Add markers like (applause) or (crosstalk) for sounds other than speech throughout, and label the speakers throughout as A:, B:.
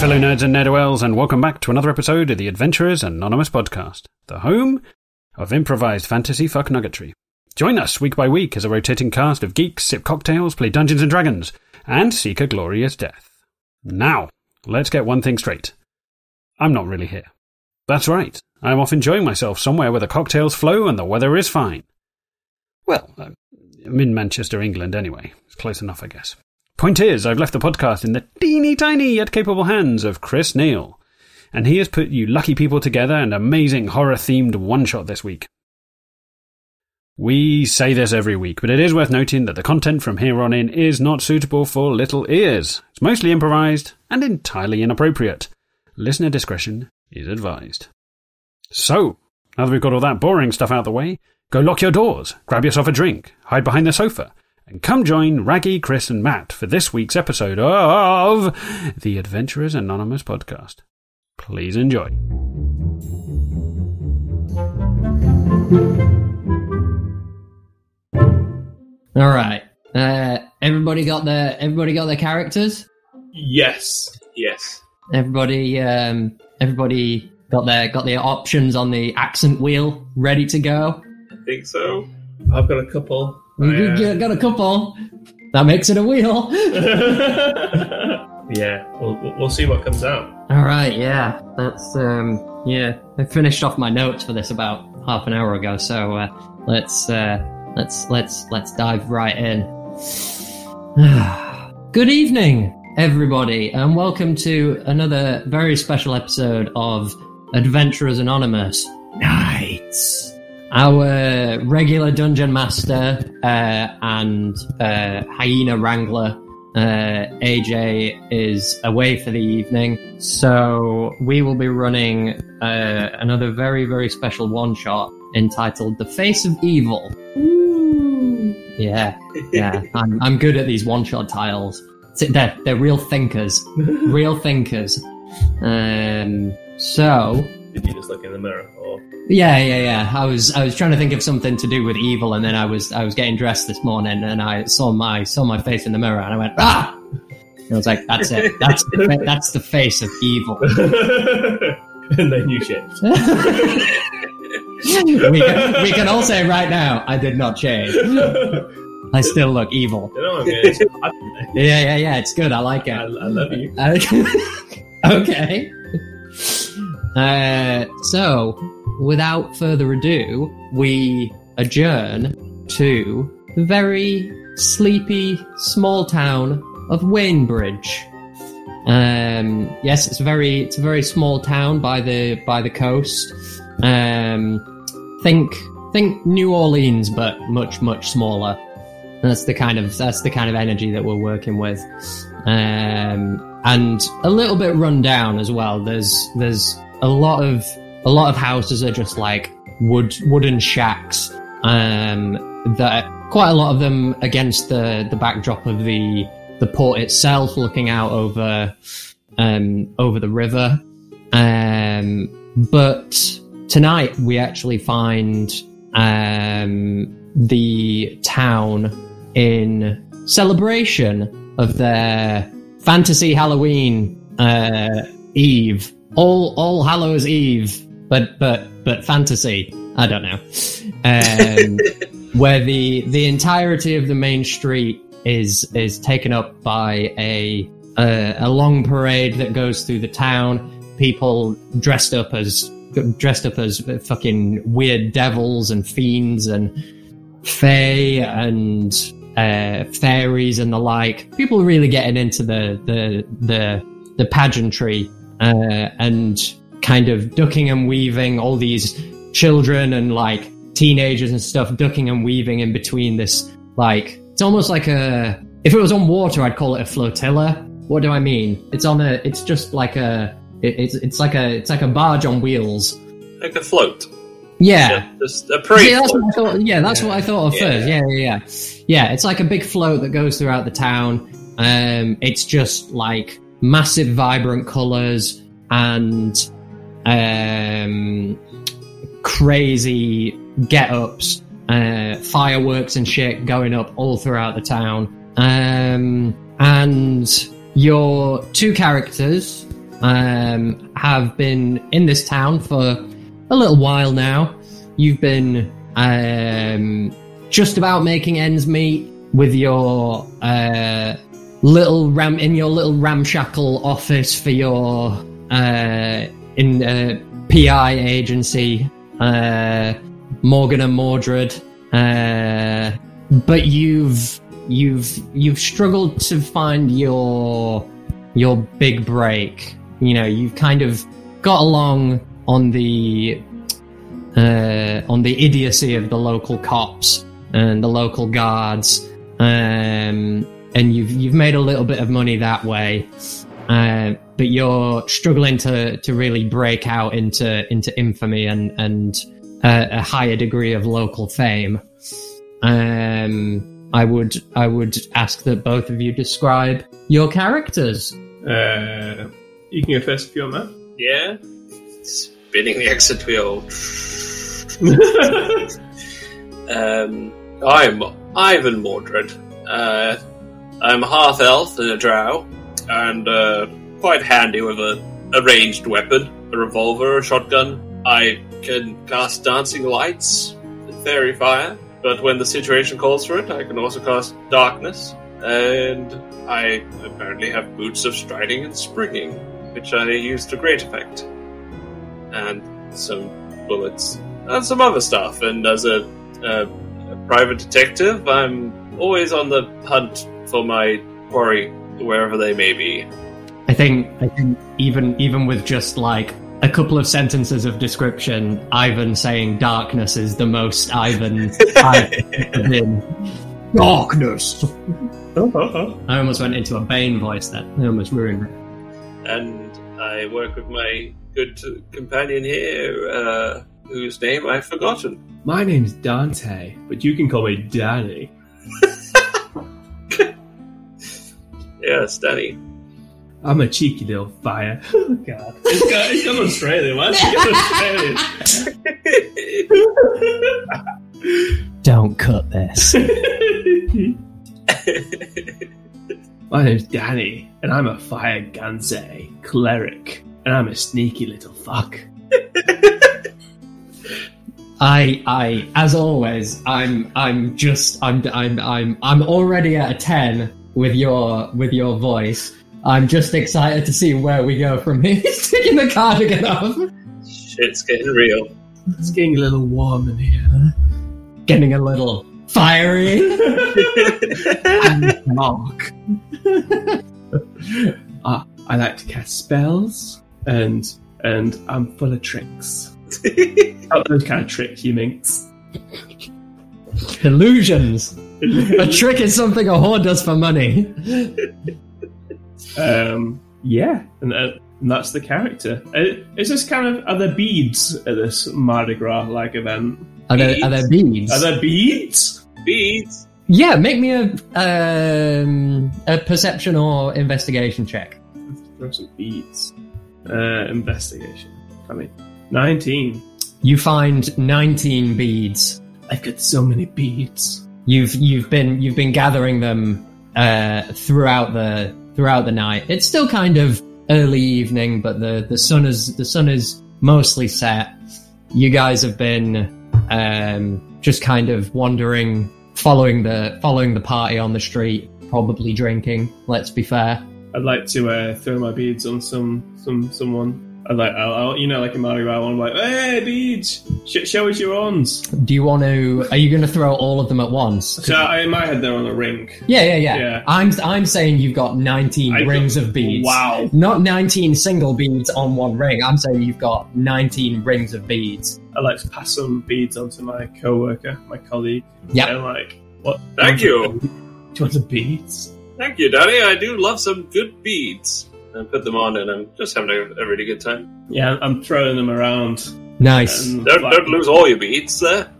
A: Fellow nerds and nerdwells, and welcome back to another episode of the Adventurers Anonymous podcast, the home of improvised fantasy fuck nuggetry. Join us week by week as a rotating cast of geeks sip cocktails, play Dungeons and Dragons, and seek a glorious death. Now, let's get one thing straight. I'm not really here. That's right, I'm off enjoying myself somewhere where the cocktails flow and the weather is fine. Well, uh, I'm in Manchester, England anyway. It's close enough, I guess. Point is, I've left the podcast in the teeny tiny yet capable hands of Chris Neal, and he has put you lucky people together an amazing horror themed one shot this week. We say this every week, but it is worth noting that the content from here on in is not suitable for little ears. It's mostly improvised and entirely inappropriate. Listener discretion is advised. So, now that we've got all that boring stuff out of the way, go lock your doors, grab yourself a drink, hide behind the sofa, and come join Raggy, Chris, and Matt for this week's episode of the Adventurers Anonymous podcast. Please enjoy.
B: All right. Uh, everybody got their everybody got their characters.
C: Yes. Yes.
B: Everybody, um, everybody got their got their options on the accent wheel ready to go.
C: I think so. I've got a couple.
B: You
C: I, uh,
B: got a couple. That makes it a wheel. (laughs)
C: yeah. We'll, we'll- we'll see what comes out.
B: All right. Yeah. That's um. Yeah. I finished off my notes for this about half an hour ago. So uh, let's uh, let's let's let's dive right in. (sighs) Good evening, everybody, and welcome to another very special episode of Adventurers Anonymous Nights. Our regular dungeon master uh, and uh, hyena wrangler uh, AJ is away for the evening, so we will be running uh, another very, very special one shot entitled "The Face of Evil." Yeah, yeah, (laughs) I'm I'm good at these one shot titles. They're they're real thinkers, (laughs) real thinkers. Um, so
C: Did you just look in the mirror? Or
B: yeah, yeah, yeah. I was I was trying to think of something to do with evil, and then I was I was getting dressed this morning, and I saw my saw my face in the mirror, and I went ah. And I was like, "That's it. That's the, that's the face of evil." (laughs)
C: and then you shaved. (laughs)
B: we, can, we can all say right now, I did not change. I still look evil.
C: You know, I'm. (laughs)
B: Yeah, yeah, yeah. It's good. I like
C: I, I love you.
B: okay. Uh, so, without further ado, we adjourn to the very sleepy small town of Waynebridge. Um, yes, it's a very it's a very small town by the by the coast. Um, think think New Orleans, but much much smaller. That's the kind of that's the kind of energy that we're working with, um, and a little bit run down as well. There's there's a lot of a lot of houses are just like wood wooden shacks. Um, that quite a lot of them against the the backdrop of the the port itself, looking out over um, over the river. Um, but tonight we actually find um, the town in celebration of their fantasy Halloween uh, Eve, all All Hallows Eve, but but but fantasy. I don't know, um, (laughs) where the the entirety of the main street is is taken up by a a, a long parade that goes through the town. People dressed up as dressed up as fucking weird devils and fiends and fae and uh, fairies and the like. People really getting into the the the the pageantry and kind of ducking and weaving all these children and like teenagers and stuff ducking and weaving in between this like it's almost like a if it was on water I'd call it a flotilla. What do I mean? It's on a it's just like a it, it's it's like a it's like a barge on wheels.
C: Like a float.
B: Yeah.
C: Yeah, just a parade
B: Yeah, that's
C: float.
B: what I thought. Yeah, that's what I thought of
C: Yeah.
B: first. Yeah, yeah, yeah. Yeah, it's like a big float that goes throughout the town. Um, it's just like massive, vibrant colors and um, crazy get-ups, uh, fireworks and shit going up all throughout the town. Um, and your two characters um, have been in this town for a little while now. You've been um, just about making ends meet with your uh, little ram in your little ramshackle office for your uh, in uh, PI agency, uh, Morgan and Mordred. Uh, but you've you've you've struggled to find your your big break. You know, you've kind of got along on the uh, on the idiocy of the local cops and the local guards, um, and you've you've made a little bit of money that way. Uh, but you're struggling to to really break out into into infamy and and uh, a higher degree of local fame. Um, I would I would ask that both of you describe your characters.
D: Uh, you can go first if you want, Matt.
C: Yeah. Spinning the exit wheel. (laughs) um, I'm Ivan Mordred. Uh, I'm half elf and a drow, and uh, quite handy with a, a ranged weapon, a revolver, a shotgun. I can cast dancing lights, fairy fire, but when the situation calls for it, I can also cast darkness. And I apparently have boots of striding and springing, which I use to great effect. And some bullets and some other stuff. And as a, a, a private detective, I'm always on the hunt for my quarry, wherever they may be.
B: I think I think even even with just like a couple of sentences of description, Ivan saying darkness is the most Ivan I've ever been. (laughs) Darkness. I almost went into a Bane voice then. I almost ruined it.
C: and I work with my good companion here, uh, whose name I've forgotten.
D: My name's Dante, but you can call me Danny. (laughs)
C: Yes, Danny.
D: I'm a cheeky little fire. (laughs) Oh, God. It's got, it's got Australian. Why is it got Australian? (laughs)
B: Don't cut this. (laughs)
D: My name's Danny, and I'm a fire genasi cleric, and I'm a sneaky little fuck.
B: I, I, as always, I'm, I'm just, I'm, I'm, I'm, I'm already at a ten with your, with your voice. I'm just excited to see where we go from here. (laughs) He's taking the cardigan off,
C: Shit's getting real.
D: It's getting a little warm in here.
B: getting a little fiery.
D: and (laughs) (laughs) Mark. Ah, I like to cast spells, and and I'm full of tricks. those kind of tricks, you minx.
B: Illusions. A trick is something a whore does for money.
D: Um, yeah, and, uh, and that's the character. Uh, is this kind of are there beads at this Mardi Gras like event?
B: Are there, are there beads?
D: Are there beads?
C: Beads.
B: Yeah, make me a um, a perception or investigation check.
D: Throw some beads. Uh, investigation. I mean, nineteen.
B: You find 19 beads.
D: I've got so many beads.
B: You've you've been you've been gathering them uh, throughout the throughout the night. It's still kind of early evening, but the the sun is the sun is mostly set. You guys have been um, just kind of wandering, following the following the party on the street, probably drinking. Let's be fair.
D: I'd like to uh, throw my beads on some some someone. I'd like, I'll, I'll, you know, like in Mardi Gras, I'm like, hey, beads, Sh- show us your ons.
B: Do you want to? Are you going to throw all of them at once?
D: So I, in my head, they're on a ring.
B: Yeah, yeah, yeah.
D: Yeah.
B: I'm I'm saying you've got 19
D: I got-
B: rings of beads.
D: Wow.
B: Not 19 single beads on one ring. I'm saying you've got 19 rings of beads.
D: I'd like to pass some beads on to my co-worker, my colleague.
B: Yep.
D: And like, what?
C: Thank you. (laughs)
D: Do you want some beads?
C: Thank you, Daddy. I do love some good beads. And put them on, and I'm just having a, a really good time.
D: Yeah, I'm throwing them around.
B: Nice.
D: and,
C: Don't,
D: like,
C: don't lose all your beads there.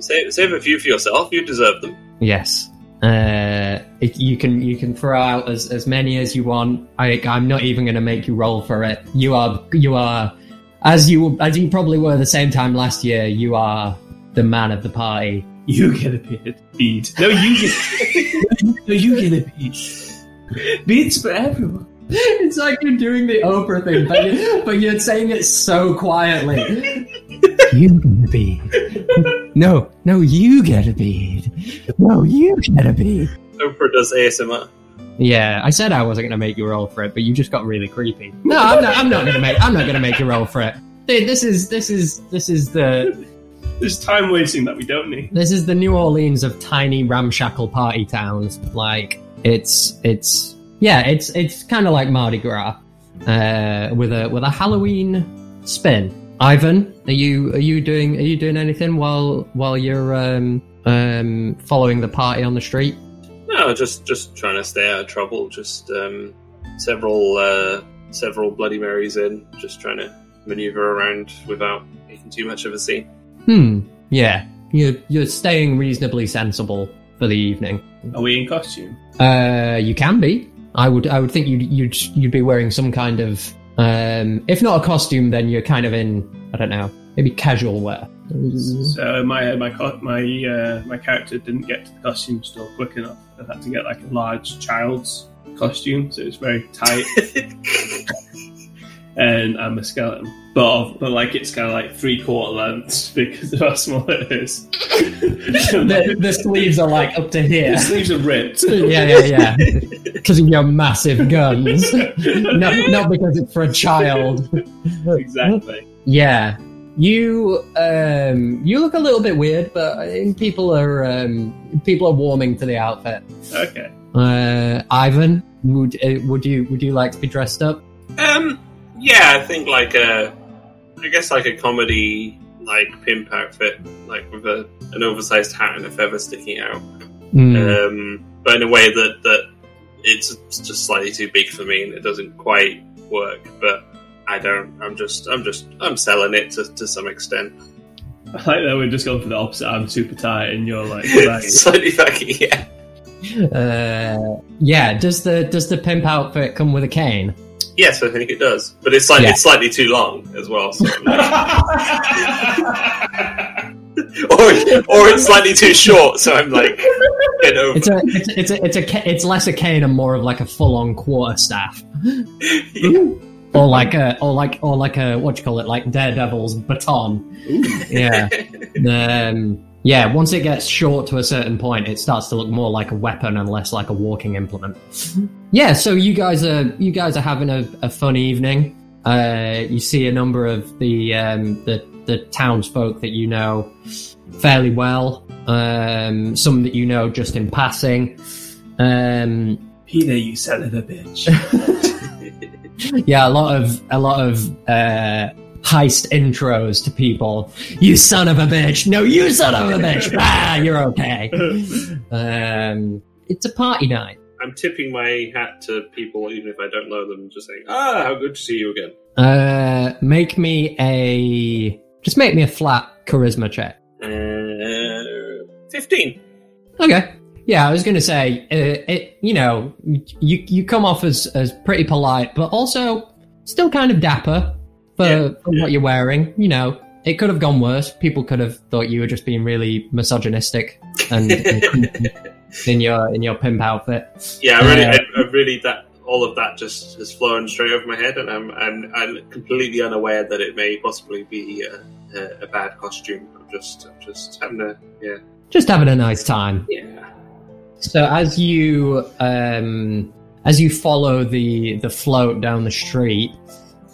C: Save, save a few for yourself. You deserve them.
B: Yes. Uh, it- you can you can throw out as, as many as you want. I I'm not even going to make you roll for it. You are you are as you as you probably were the same time last year. You are the man of the party.
D: You get a bead. bead. No, you get. (laughs) no, you get a bead. Beats for everyone. (laughs)
B: It's like you're doing the Oprah thing, but, you, (laughs) but you're saying it so quietly. (laughs) You get a bead. No, no, you get a bead. No, you get a bead.
C: Oprah does ASMR.
B: Yeah, I said I wasn't going to make you roll for it, but you just got really creepy. No, I'm not. I'm not going to make. I'm not going to make you roll for it. Th- This is this is this is the
D: There's time wasting that we don't need.
B: this is the New Orleans of tiny ramshackle party towns. Like it's it's yeah, it's it's kind of like Mardi Gras uh, with a with a Halloween spin. Ivan, are you are you doing are you doing anything while while you're um, um, following the party on the street?
C: No, just just trying to stay out of trouble. Just um, several uh, several Bloody Marys in. Just trying to maneuver around without making too much of a scene.
B: Hmm. Yeah, you're you're staying reasonably sensible for the evening.
D: Are we in costume?
B: Uh, you can be. I would. I would think you'd you'd you'd be wearing some kind of, um, if not a costume, then you're kind of in. I don't know, maybe casual wear.
D: So my my my uh, my character didn't get to the costume store quick enough. I had to get like a large child's costume, so it's very tight. (laughs) and I'm a skeleton, but but like it's kind of like three quarter lengths (laughs) because of how small it is. (laughs)
B: the, the sleeves are like up to here.
D: the sleeves are ripped. (laughs)
B: yeah, yeah, yeah. Because of your massive guns, not not because it's for a child.
D: exactly.
B: Yeah. You um you look a little bit weird, but I think people are um people are warming to the outfit.
D: Okay.
B: Uh, Ivan, would uh, would you would you like to be dressed up?
C: Um, yeah, I think like a, I guess like a comedy like pimp outfit, like with a an oversized hat and a feather sticking out.
B: Hmm.
C: Um, but in a way that that it's just slightly too big for me and it doesn't quite work. But I don't. I'm just. I'm just. I'm selling it to, to some extent.
D: I like that we're just going for the opposite. I'm super tight, and you're like. (laughs)
C: Slightly baggy. Yeah.
B: Uh, yeah. Does the does the pimp outfit come with a cane?
C: Yes, I think it does. But it's like
B: Yeah.
C: it's slightly too long as well. So like- (laughs) or or it's slightly too short. So I'm like, get over.
B: It's a it's a, it's a, it's a it's less a cane and more of like a full on quarter staff, (laughs)
C: Yeah.
B: or like a or like or like a what do you call it like Daredevil's baton. Yeah. (laughs) Um, yeah, once it gets short to a certain point, it starts to look more like a weapon and less like a walking implement. Yeah, so you guys are you guys are having a, a fun evening. Uh, you see a number of the um, the the townsfolk that you know fairly well. Um, some that you know just in passing. Um,
D: Peter, you son of a bitch. (laughs)
B: yeah, a lot of a lot of uh, heist intros to people. You son of a bitch! No, you son of a bitch! (laughs) ah, you're okay. Um, it's a party night.
C: I'm tipping my hat to people, even if I don't know them, just saying, "Ah, how good to see you again."
B: Uh, make me a just make me a flat charisma check.
C: Uh, Fifteen.
B: Okay. Yeah, I was going to say, uh, it. You know, you you come off as as pretty polite, but also still kind of dapper for,
C: Yeah,
B: for
C: yeah.
B: what you're wearing. You know, it could have gone worse. People could have thought you were just being really misogynistic and, (laughs) in your in your pimp outfit.
C: Yeah, I really,
B: Uh,
C: I, I really that all of that just has flown straight over my head, and I'm I'm, I'm completely unaware that it may possibly be a, a, a bad costume. I'm just I'm just having a yeah
B: Just having a nice time.
C: yeah.
B: So as you um, as you follow the the float down the street,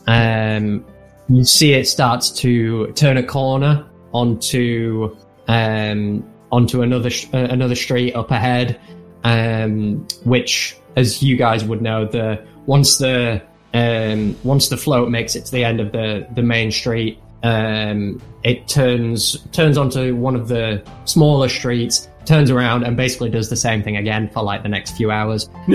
B: um, you see it starts to turn a corner onto um, onto another sh- uh, another street up ahead, um, which, as you guys would know, the once the um, once the float makes it to the end of the the main street, um, it turns turns onto one of the smaller streets, turns around, and basically does the same thing again for like the next few hours. Uh, (laughs)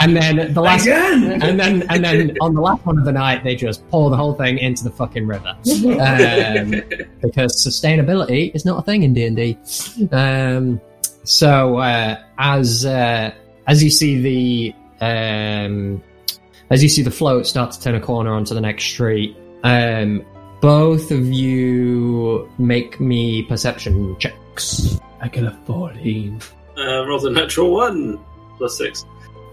B: and then the last,
D: Again?
B: and then and then on the last one of the night, they just pour the whole thing into the fucking river um, because sustainability is not a thing in D and D. Um, so uh, as uh, as you see the um, as you see the float start to turn a corner onto the next street, um, both of you make me perception checks.
D: I got a 14.
C: Uh, roll the natural one plus six. (laughs)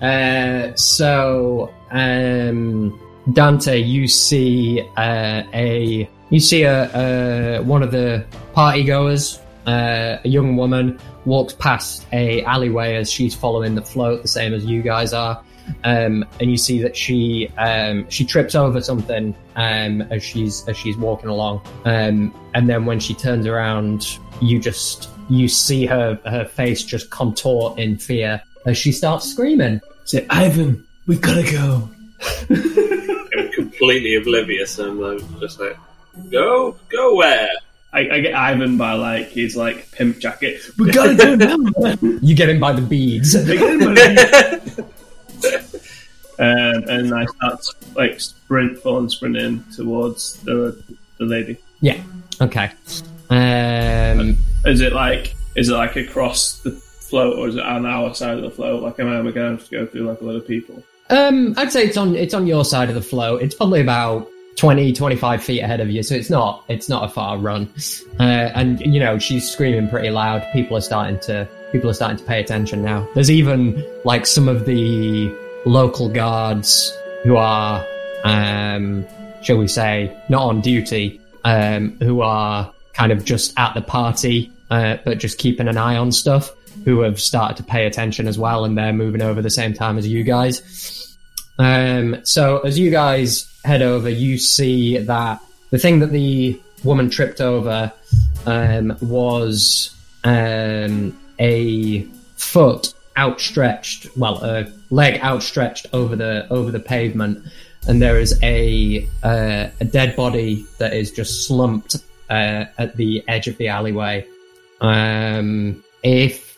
B: uh, so, um, Dante, you see uh, a you see a, a one of the party goers, uh, a young woman, walks past a alleyway as she's following the float, the same as you guys are. Um, and you see that she um, she trips over something um, as she's as she's walking along. Um, and then when she turns around, you just you see her her face just contort in fear as she starts screaming.
D: Say, Ivan, we've gotta go.
C: I'm (laughs) completely oblivious, and I'm just like, go, go where?
D: I, I get Ivan by like his like pimp jacket. We gotta go now. (laughs)
B: You get him by the beads. (laughs)
D: um, and I start like sprint, full sprinting towards the the lady.
B: yeah. Okay. Um,
D: Is it like is it like across the float, or is it on our side of the float? Like, am I going to have to go through like a lot of people?
B: Um, I'd say it's on it's on your side of the float. It's probably about 20, 25 feet ahead of you, so it's not it's not a far run. Uh, and you know she's screaming pretty loud. People are starting to people are starting to pay attention now. There's even like some of the local guards who are, um, shall we say, not on duty, um, who are kind of just at the party, uh, but just keeping an eye on stuff. Who have started to pay attention as well, and they're moving over the same time as you guys. Um, so as you guys head over, you see that the thing that the woman tripped over um, was um, a foot outstretched, well, a leg outstretched over the over the pavement, and there is a uh, a dead body that is just slumped uh, at the edge of the alleyway. Um, if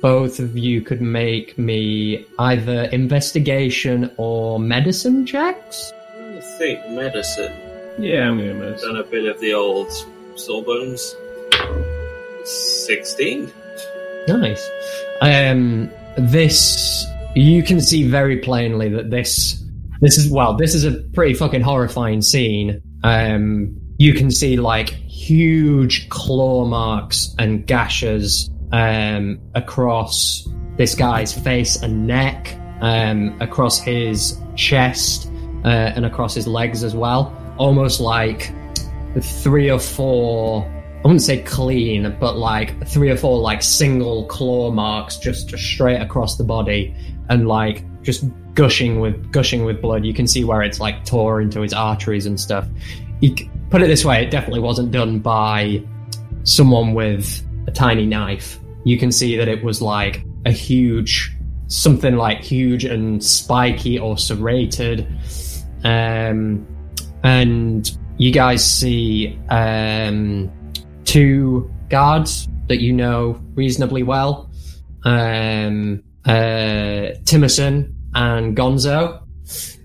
B: both of you could make me either investigation or medicine checks.
C: I think medicine.
D: Yeah, I'm going to
C: Done a bit of the old sawbones. Sixteen.
B: Nice. Um, this you can see very plainly that this this is well, this is a pretty fucking horrifying scene. Um, you can see like huge claw marks and gashes um, across this guy's face and neck, um, across his chest, uh, and across his legs as well. Almost like three or four I wouldn't say clean, but like three or four like single claw marks just, straight across the body and like just gushing with gushing with blood. You can see where it's like tore into his arteries and stuff. You put it this way, it definitely wasn't done by someone with a tiny knife. You can see that it was like a huge something like huge and spiky or serrated. Um and you guys see um two guards that you know reasonably well, um, uh, Timerson and Gonzo,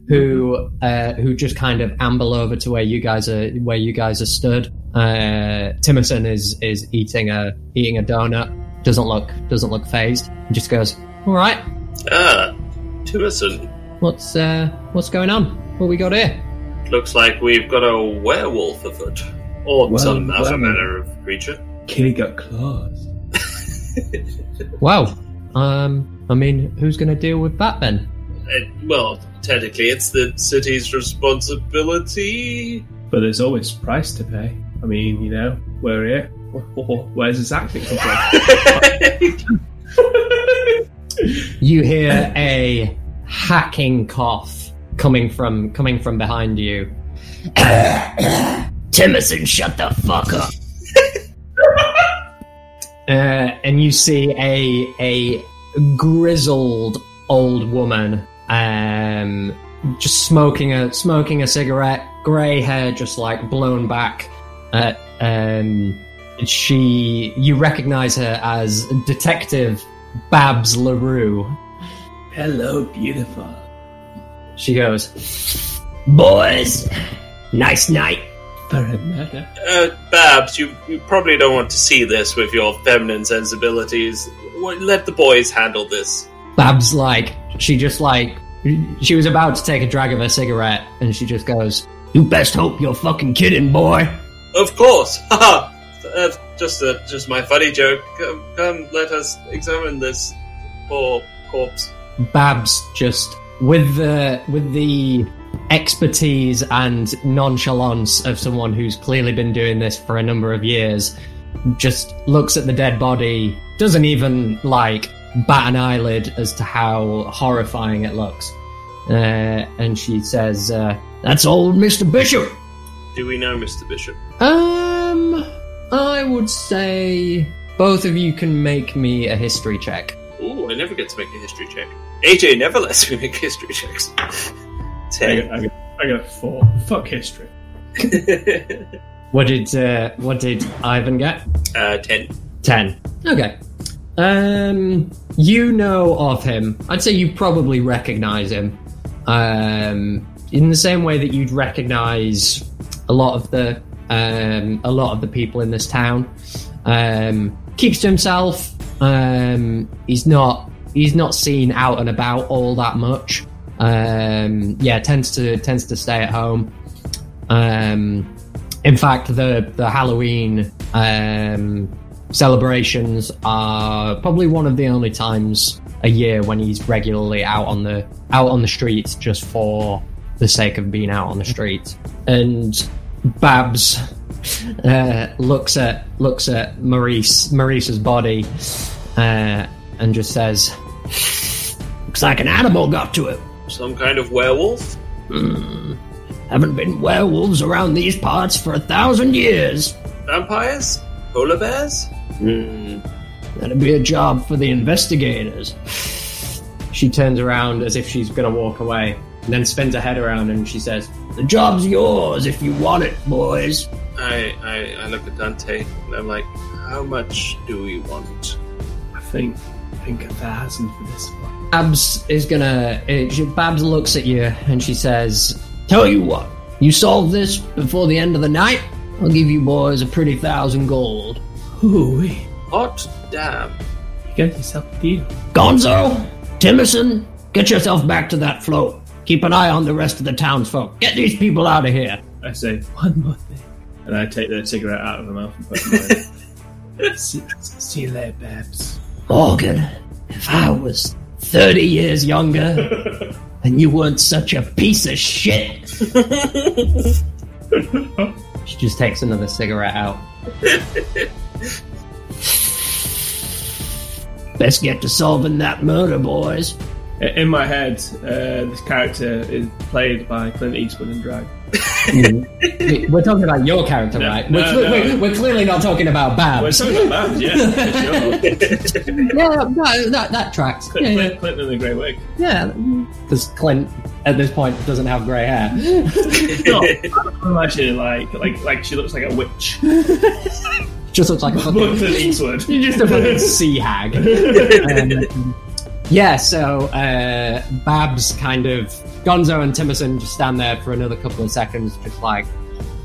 B: who uh, who just kind of amble over to where you guys are where you guys are stood. Uh, Timerson is is eating a eating a donut. Doesn't look doesn't look phased. He just goes, "All right,
C: Ah, Timmerson.
B: what's uh, what's going on? What we got here?"
C: Looks like we've got a werewolf afoot. Or
D: Well,
C: some other
D: well.
C: manner of creature.
D: Kitty got claws. (laughs)
B: Wow. Um, I mean, who's going to deal with that then?
C: Uh, well, technically, it's the city's responsibility.
D: But there's always price to pay. I mean, you know, we're here. (laughs) Where's this acting come from? (laughs)
B: You hear a hacking cough coming from coming from behind you. (coughs) Timmerson, shut the fuck up. (laughs) uh, and you see a a grizzled old woman, um, just smoking a smoking a cigarette, grey hair just like blown back. Uh, um, she, you recognize her as Detective Babs Larue.
D: Hello, beautiful.
B: She goes, Boys, nice night.
D: For a murder.
C: Uh, Babs, you, you probably don't want to see this with your feminine sensibilities. Let the boys handle this.
B: Babs, like, she just like, she was about to take a drag of her cigarette, and she just goes, You best hope you're fucking kidding, boy.
C: Of course! (laughs) Haha! that's just a, just my funny joke. Come, come, let us examine this poor corpse.
B: Babs just with the with the expertise and nonchalance of someone who's clearly been doing this for a number of years, just looks at the dead body, doesn't even like bat an eyelid as to how horrifying it looks, uh, and she says, uh, "That's old Mister Bishop."
C: Do we know Mr. Bishop?
B: Um, I would say both of you can make me a history check.
C: Ooh, I never get to make a history check. AJ never lets me make history checks.
D: I got, I, got, I got a four. Fuck history. (laughs)
B: What did uh, what did Ivan get?
C: uh, ten.
B: Ten. Okay. Um, you know of him. I'd say you probably recognize him. Um, in the same way that you'd recognize a lot of the um, a lot of the people in this town. Um, keeps to himself. Um, he's not he's not seen out and about all that much. Um, yeah, tends to tends to stay at home. Um, in fact, the the Halloween um, celebrations are probably one of the only times a year when he's regularly out on the out on the streets just for the sake of being out on the streets. And Babs uh, looks at looks at Maurice Maurice's body uh, and just says, "Looks like an animal got to it."
C: Some kind of werewolf?
B: Haven't been werewolves around these parts for a thousand years.
C: Vampires? Polar bears?
B: Hmm. That'd be a job for the investigators. She turns around as if she's gonna walk away, and then spins her head around and she says, The job's yours if you want it, boys.
C: I, I, I look at Dante and I'm like, how much do we want?
D: I think I think a thousand for this one.
B: Babs is gonna. Uh, she, Babs looks at you and she says, Tell you what, you solve this before the end of the night, I'll give you boys a pretty thousand gold.
D: Ooh,
C: Hot damn.
D: you get yourself a deal.
B: Gonzo, Timmerson, get yourself back to that float. Keep an eye on the rest of the townsfolk. Get these people out of here.
D: I say one more thing, and I take the cigarette out of her mouth and put it in mine. see, see you later, Babs.
B: Morgan, if I was 30 years younger (laughs) and you weren't such a piece of shit. (laughs) she just takes another cigarette out. Best get to solving that murder, boys.
D: In my head, uh, this character is played by Clint Eastwood in drag. (laughs)
B: We're talking about your character,
D: No,
B: right?
D: no,
B: we're,
D: no.
B: We're, we're clearly not talking about
D: Well,
B: Babs.
D: it's talking about Babs, yeah, (laughs) sure.
B: yeah, no, that, that tracks.
D: Clint,
B: Yeah, yeah.
D: Clint, in the grey wig.
B: Yeah, because Clint at this point doesn't have grey hair. (laughs)
D: No, I'm imagining like like like she looks like a witch.
B: Just looks like a fucking.
D: Clint Eastwood.
B: You're just a fucking sea hag. Um, yeah, so uh, Babs kind of Gonzo and Timerson just stand there for another couple of seconds, just like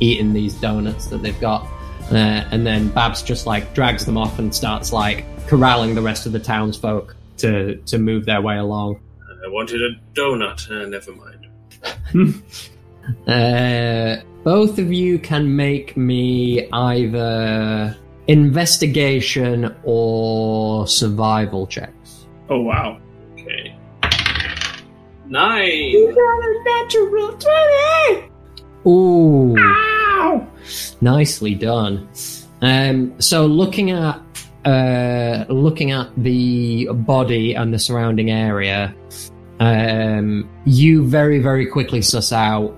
B: eating these donuts that they've got, uh, and then Babs just like drags them off and starts like corralling the rest of the townsfolk to to move their way along.
C: I wanted a donut. Uh, never mind. (laughs)
B: Uh, both of you can make me either investigation or survival checks.
D: Oh wow.
C: Okay. Nine.
B: Natural 20! Ooh. Nicely done. Um, so looking at uh, looking at the body and the surrounding area, um, you very very quickly suss out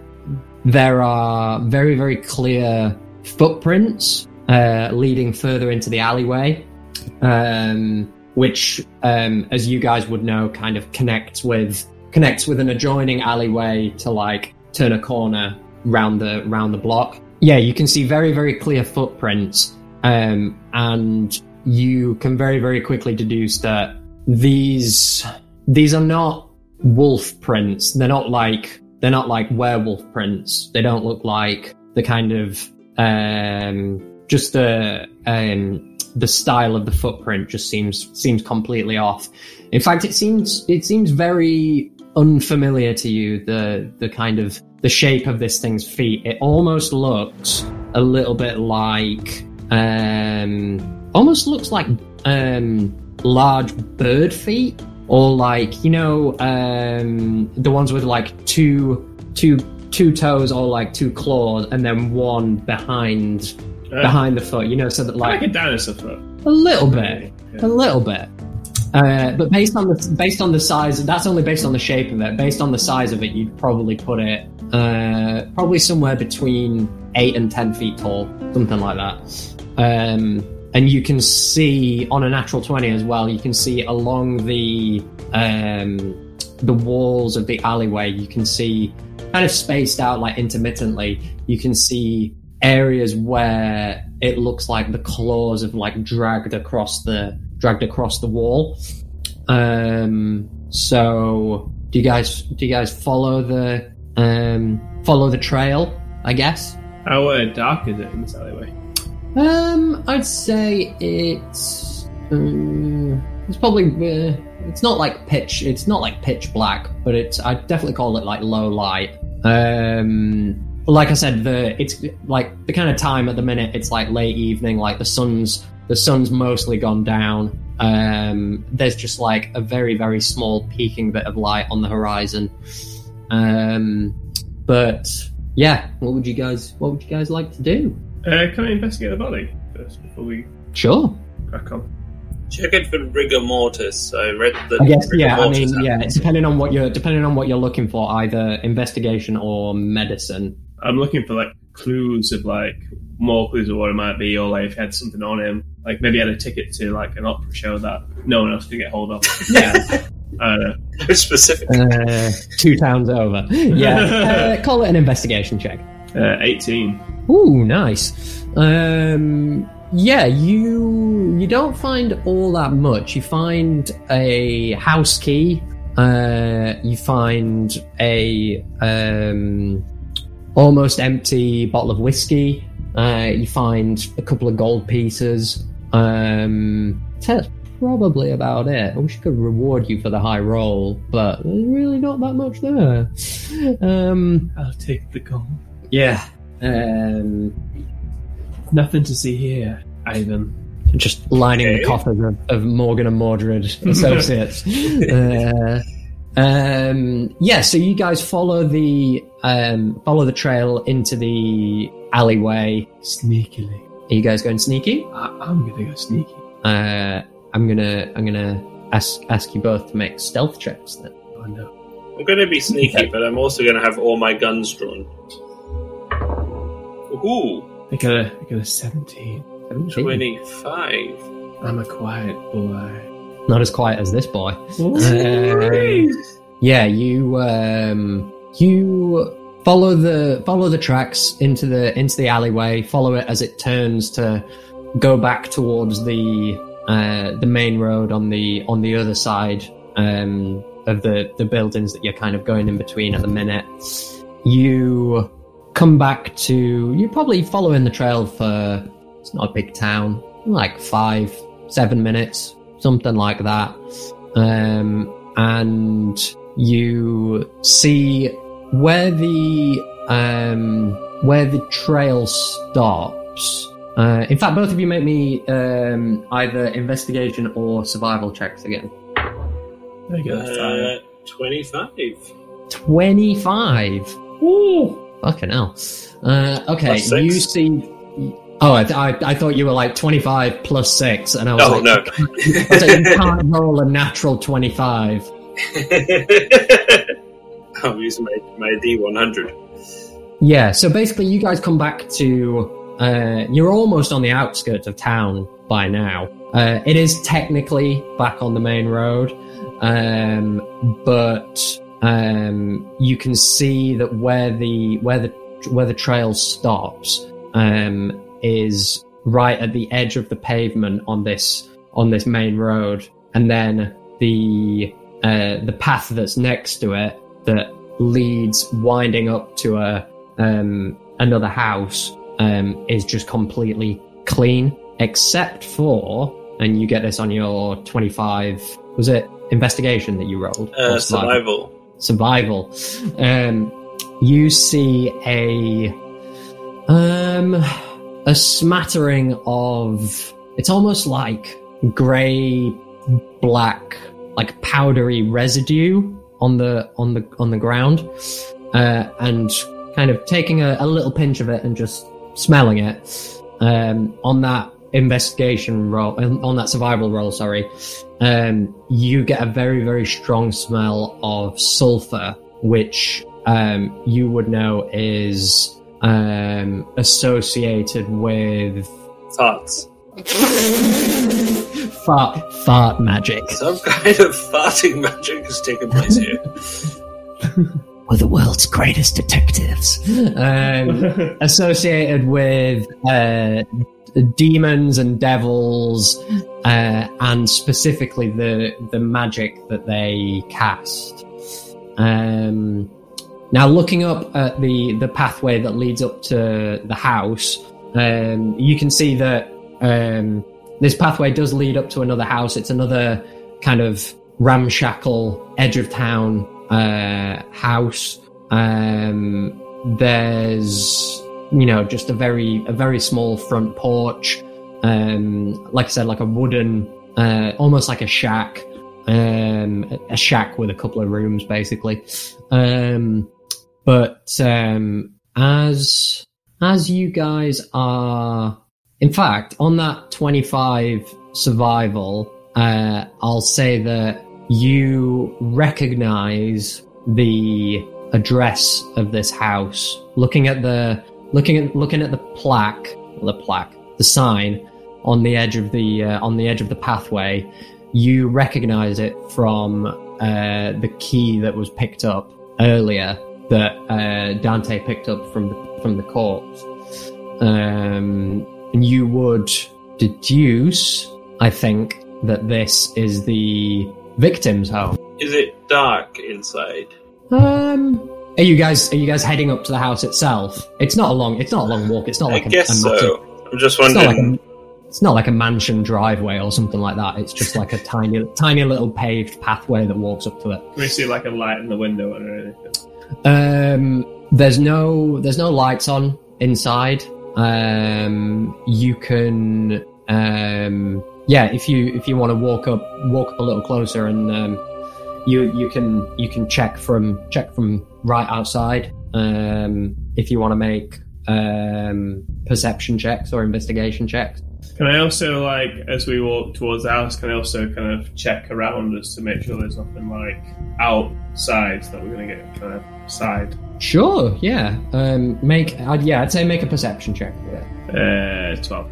B: there are very very clear footprints uh, leading further into the alleyway, um, which, um, as you guys would know, kind of connects with connects with an adjoining alleyway to like turn a corner round the round the block. Yeah, you can see very very clear footprints, um, and you can very very quickly deduce that these these are not wolf prints. They're not like they're not like werewolf prints. They don't look like the kind of um, just the um, the style of the footprint just seems seems completely off. In fact, it seems it seems very unfamiliar to you. The the kind of the shape of this thing's feet. It almost looks a little bit like um, almost looks like um, large bird feet, or like you know um, the ones with like two two two toes or like two claws, and then one behind
D: Uh,
B: behind the foot. You know, so that
D: like
B: like
D: a dinosaur foot.
B: a little bit,
D: Yeah.
B: a little bit. Uh, but based on the based on the size, that's only based on the shape of it. Based on the size of it, you'd probably put it uh, probably somewhere between eight and ten feet tall, something like that. Um, and you can see on a natural twenty as well. You can see along the um, the walls of the alleyway. You can see kind of spaced out like intermittently. You can see areas where it looks like the claws have like dragged across the dragged across the wall. Um, so do you guys do you guys follow the um, follow the trail? I guess.
D: How uh, dark is it in this alleyway?
B: Um, I'd say it's um, it's probably uh, it's not like pitch it's not like pitch black, but it's I'd definitely call it like low light. Um, like I said, the it's like the kind of time at the minute. It's like late evening, like the sun's the sun's mostly gone down. Um, there's just like a very very small peaking bit of light on the horizon. Um, but yeah, what would you guys what would you guys like to do?
D: Uh, can I investigate the body first before we
B: Sure.
D: crack on?
C: Check it for rigor mortis. I read the.
B: I guess
C: rigor
B: yeah. I mean, yeah.
C: happens.
B: Depending on what you're depending on what you're looking for, either investigation or medicine.
D: I'm looking for like clues of like more clues of what it might be, or like if he had something on him, like maybe he had a ticket to like an opera show that no one else could get hold of. (laughs)
B: Yeah, (laughs)
D: I don't know.
C: It's specific.
B: uh, two towns over. Yeah, (laughs) uh, call it an investigation check.
D: Uh, 18.
B: Ooh, nice. Um, yeah, you you don't find all that much. You find a house key. Uh, you find a um, almost empty bottle of whiskey. Uh, you find a couple of gold pieces. Um, that's probably about it. I wish I could reward you for the high roll, but there's really not that much there. Um,
D: I'll take the gold.
B: yeah. Um,
D: Nothing to see here, Ivan.
B: just lining
C: Okay.
B: the coffers of, of Morgan and Mordred (laughs) Associates. uh, um, yeah, so you guys follow the um, follow the trail into the alleyway.
D: Sneakily.
B: Are you guys going sneaky?
D: I- I'm gonna go sneaky.
B: Uh, I'm gonna I'm gonna ask ask you both to make stealth checks then.
D: Oh no.
C: I'm going to be sneaky, but I'm also going to have all my guns drawn. Ooh,
D: I got a, I got a 17.
C: 25.
D: I'm a quiet boy.
B: Not as quiet as this boy. Um, yeah, you um, you follow the follow the tracks into the into the alleyway. Follow it as it turns to go back towards the uh, the main road on the on the other side um, of the the buildings that you're kind of going in between at the minute. You come back to you're probably following the trail for it's not a big town, like five seven minutes, something like that. Um, and you see where the um, where the trail stops. Uh, in fact, both of you make me um, either investigation or survival checks again.
D: I got a
C: Uh, 25.
B: Twenty-five. Ooh, fucking hell. Uh, okay,
C: Plus
B: you see. Oh, I, I, I thought you were like twenty-five plus six, and I was
C: Oh,
B: like,
C: no.
B: I was like, you can't (laughs) roll a natural twenty-five. (laughs)
C: I'm using my, my D100.
B: Yeah, so basically, you guys come back to. Uh, you're almost on the outskirts of town by now. Uh, it is technically back on the main road, um, but um, you can see that where the where the where the trail stops um, is right at the edge of the pavement on this on this main road, and then the uh, the path that's next to it that leads winding up to a um, another house um, is just completely clean, except for, and you get this on your 25, was it investigation that you rolled?
C: Uh,
B: Or
C: survival.
B: Survival. Um, you see a, um, a smattering of it's almost like grey black like powdery residue on the on the on the ground uh, and kind of taking a, a little pinch of it and just smelling it um, on that investigation roll on that survival roll sorry um, you get a very very strong smell of sulfur which um, you would know is um, associated with
C: Thoughts.
B: fart fart magic.
C: Some kind of farting magic has taken place here. (laughs)
B: We're the world's greatest detectives. Um, associated with uh, demons and devils, uh, and specifically the the magic that they cast. Um, now, looking up at the the pathway that leads up to the house, um, you can see that um, this pathway does lead up to another house. It's another kind of ramshackle edge of town uh, house. Um, there's you know just a very a very small front porch. Um, like I said, like a wooden, uh, almost like a shack, um, a shack with a couple of rooms, basically. Um, but um, as as you guys are, in fact, on that twenty five survival, uh, I'll say that you recognize the address of this house. Looking at the looking at looking at the plaque, the plaque, the sign on the edge of the uh, on the edge of the pathway, you recognize it from uh, the key that was picked up earlier that uh, Dante picked up from the, from the corpse. Um, and you would deduce, I think, that this is the victim's home.
C: Is it dark inside?
B: Um, are you guys are you guys heading up to the house itself? It's not a long it's not a long walk. It's not like
C: I
B: a,
C: guess
B: a massive-
C: so. I'm just
B: It's not like
C: wondering.
B: a, it's not like a mansion driveway or something like that. It's just like a tiny, tiny little paved pathway that walks up to it.
D: Can we see like a light in the window or anything.
B: Um, there's no, there's no lights on inside. Um, you can, um, yeah, if you if you want to walk up, walk up a little closer, and um, you you can you can check from check from right outside. Um, if you want to make um perception checks or investigation checks.
D: Can I also like, as we walk towards the house, can I also kind of check around us to make sure there's nothing like outside that we're going to get kind of side?
B: Sure, yeah. Um, make, I'd, yeah, I'd say make a perception check.
D: Uh, twelve.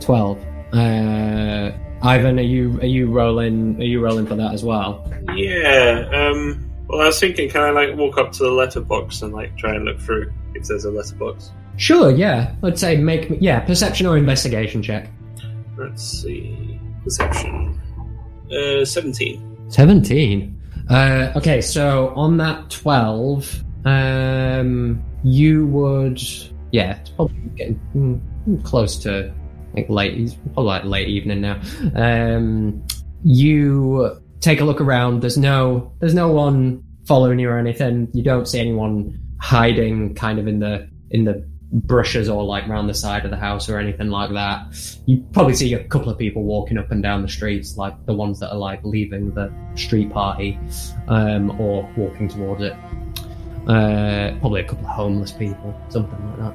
B: Twelve. Uh, Ivan, are you are you rolling? Are you rolling for that as well?
C: Yeah. Um. Well, I was thinking, can I like walk up to the letterbox and like try and look through if there's a letterbox?
B: Sure, yeah. I'd say make yeah perception or investigation check.
C: Let's see. Perception. Uh, seventeen.
B: Seventeen. Uh, okay, so on that twelve, um, you would yeah, it's probably getting mm, close to like late. It's probably like late evening now. Um, you take a look around. There's no there's no one following you or anything. You don't see anyone hiding kind of in the in the brushes or like round the side of the house or anything like that. You probably see a couple of people walking up and down the streets, like the ones that are like leaving the street party um, or walking towards it. Uh, probably a couple of homeless people, something like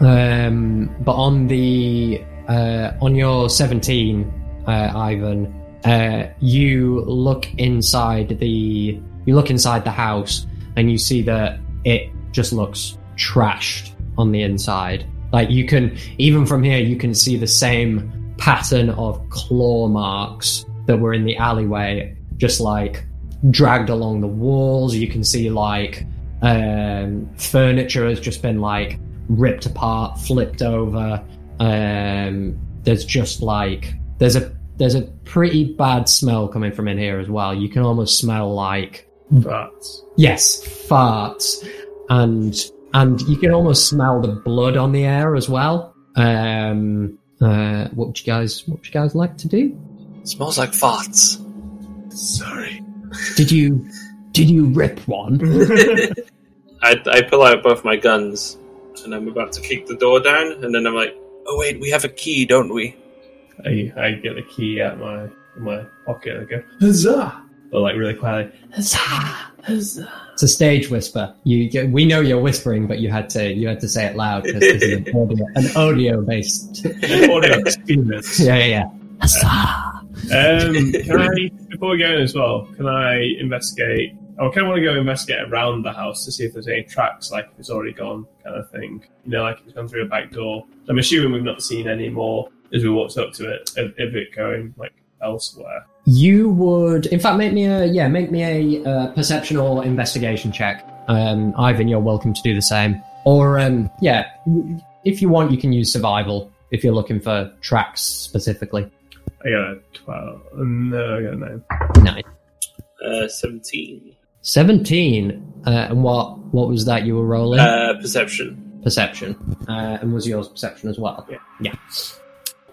B: that. Um, but on the uh, on your 17, uh, Ivan, uh, you look inside the you look inside the house and you see that it just looks trashed on the inside. Like you can even from here you can see the same pattern of claw marks that were in the alleyway, just like dragged along the walls. You can see like um, furniture has just been like ripped apart, flipped over. Um, there's just like there's a there's a pretty bad smell coming from in here as well. You can almost smell like
D: farts.
B: yes, farts, and and you can almost smell the blood on the air as well. Um, uh, what would you guys what would you guys like to do?
C: smells like farts.
D: sorry.
B: Did you did you rip one? (laughs)
C: I, I pull out both my guns and I'm about to kick the door down, and then I'm like, Oh wait, we have a key, don't we?
D: I, I get the key out of my my pocket and I go, huzzah! But like really quietly, huzzah, huzzah.
B: It's a stage whisper. You, you- we know you're whispering, but you had to you had to say it loud because this is an (laughs) audio, an audio based.
D: An audio experience. (laughs)
B: Yeah, yeah, yeah.
D: Um, (laughs) can I, before we go in as well, can I investigate? I kind of want to go investigate around the house to see if there's any tracks, like if it's already gone, kind of thing. You know, like if it's gone through a back door. I'm assuming we've not seen any more as we walked up to it, of, of it going like elsewhere.
B: You would, in fact, make me a yeah, make me a uh, perception or investigation check. Um, Ivan, you're welcome to do the same. Or um, yeah, if you want, you can use survival if you're looking for tracks specifically.
D: I got a twelve. No, I got a nine.
B: Nine.
C: Uh, 17.
B: Seventeen. Uh, and what what was that you were rolling?
C: Uh, perception.
B: perception. Uh, and was yours perception as well?
D: Yeah.
B: Yeah.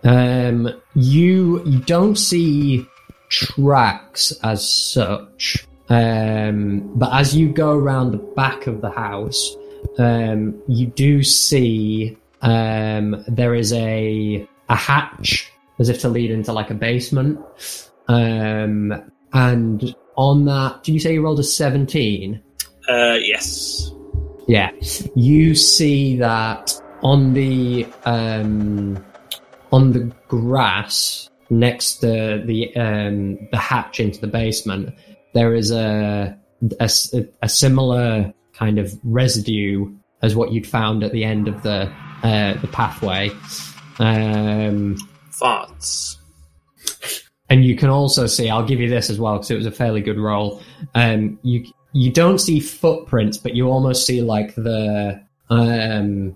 B: Um, you you don't see tracks as such, um, but as you go around the back of the house, um, you do see um, there is a a hatch as if to lead into like a basement, um, and on that, do you say you rolled a seventeen?
C: Uh, yes.
B: Yeah, you see that on the um, on the grass next to the um, the hatch into the basement. there is a a similar kind of residue as what you'd found at the end of the uh, the pathway. Um,
C: Farts.
B: and you can also see, I'll give you this as well because it was a fairly good roll. Um, you you don't see footprints, but you almost see like the um,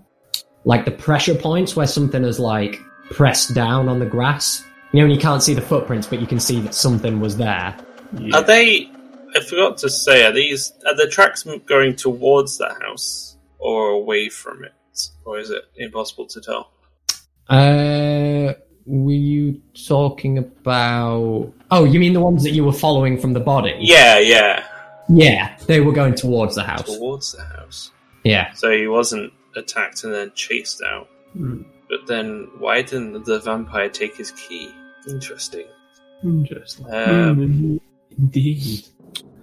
B: like the pressure points where something is like pressed down on the grass. You know, and you can't see the footprints, but you can see that something was there.
D: Yeah.
C: Are they? I forgot to say. Are these? Are the tracks going towards the house or away from it, or is it impossible to tell?
B: Uh, were you talking about? Oh, you mean the ones that you were following from the body?
C: Yeah, yeah,
B: Yeah, they were going towards the house.
C: towards the house.
B: Yeah.
C: So he wasn't attacked and then chased out.
D: Hmm.
C: But then, why didn't the vampire take his key? Interesting.
D: Interesting.
C: Um,
D: Hmm, Indeed.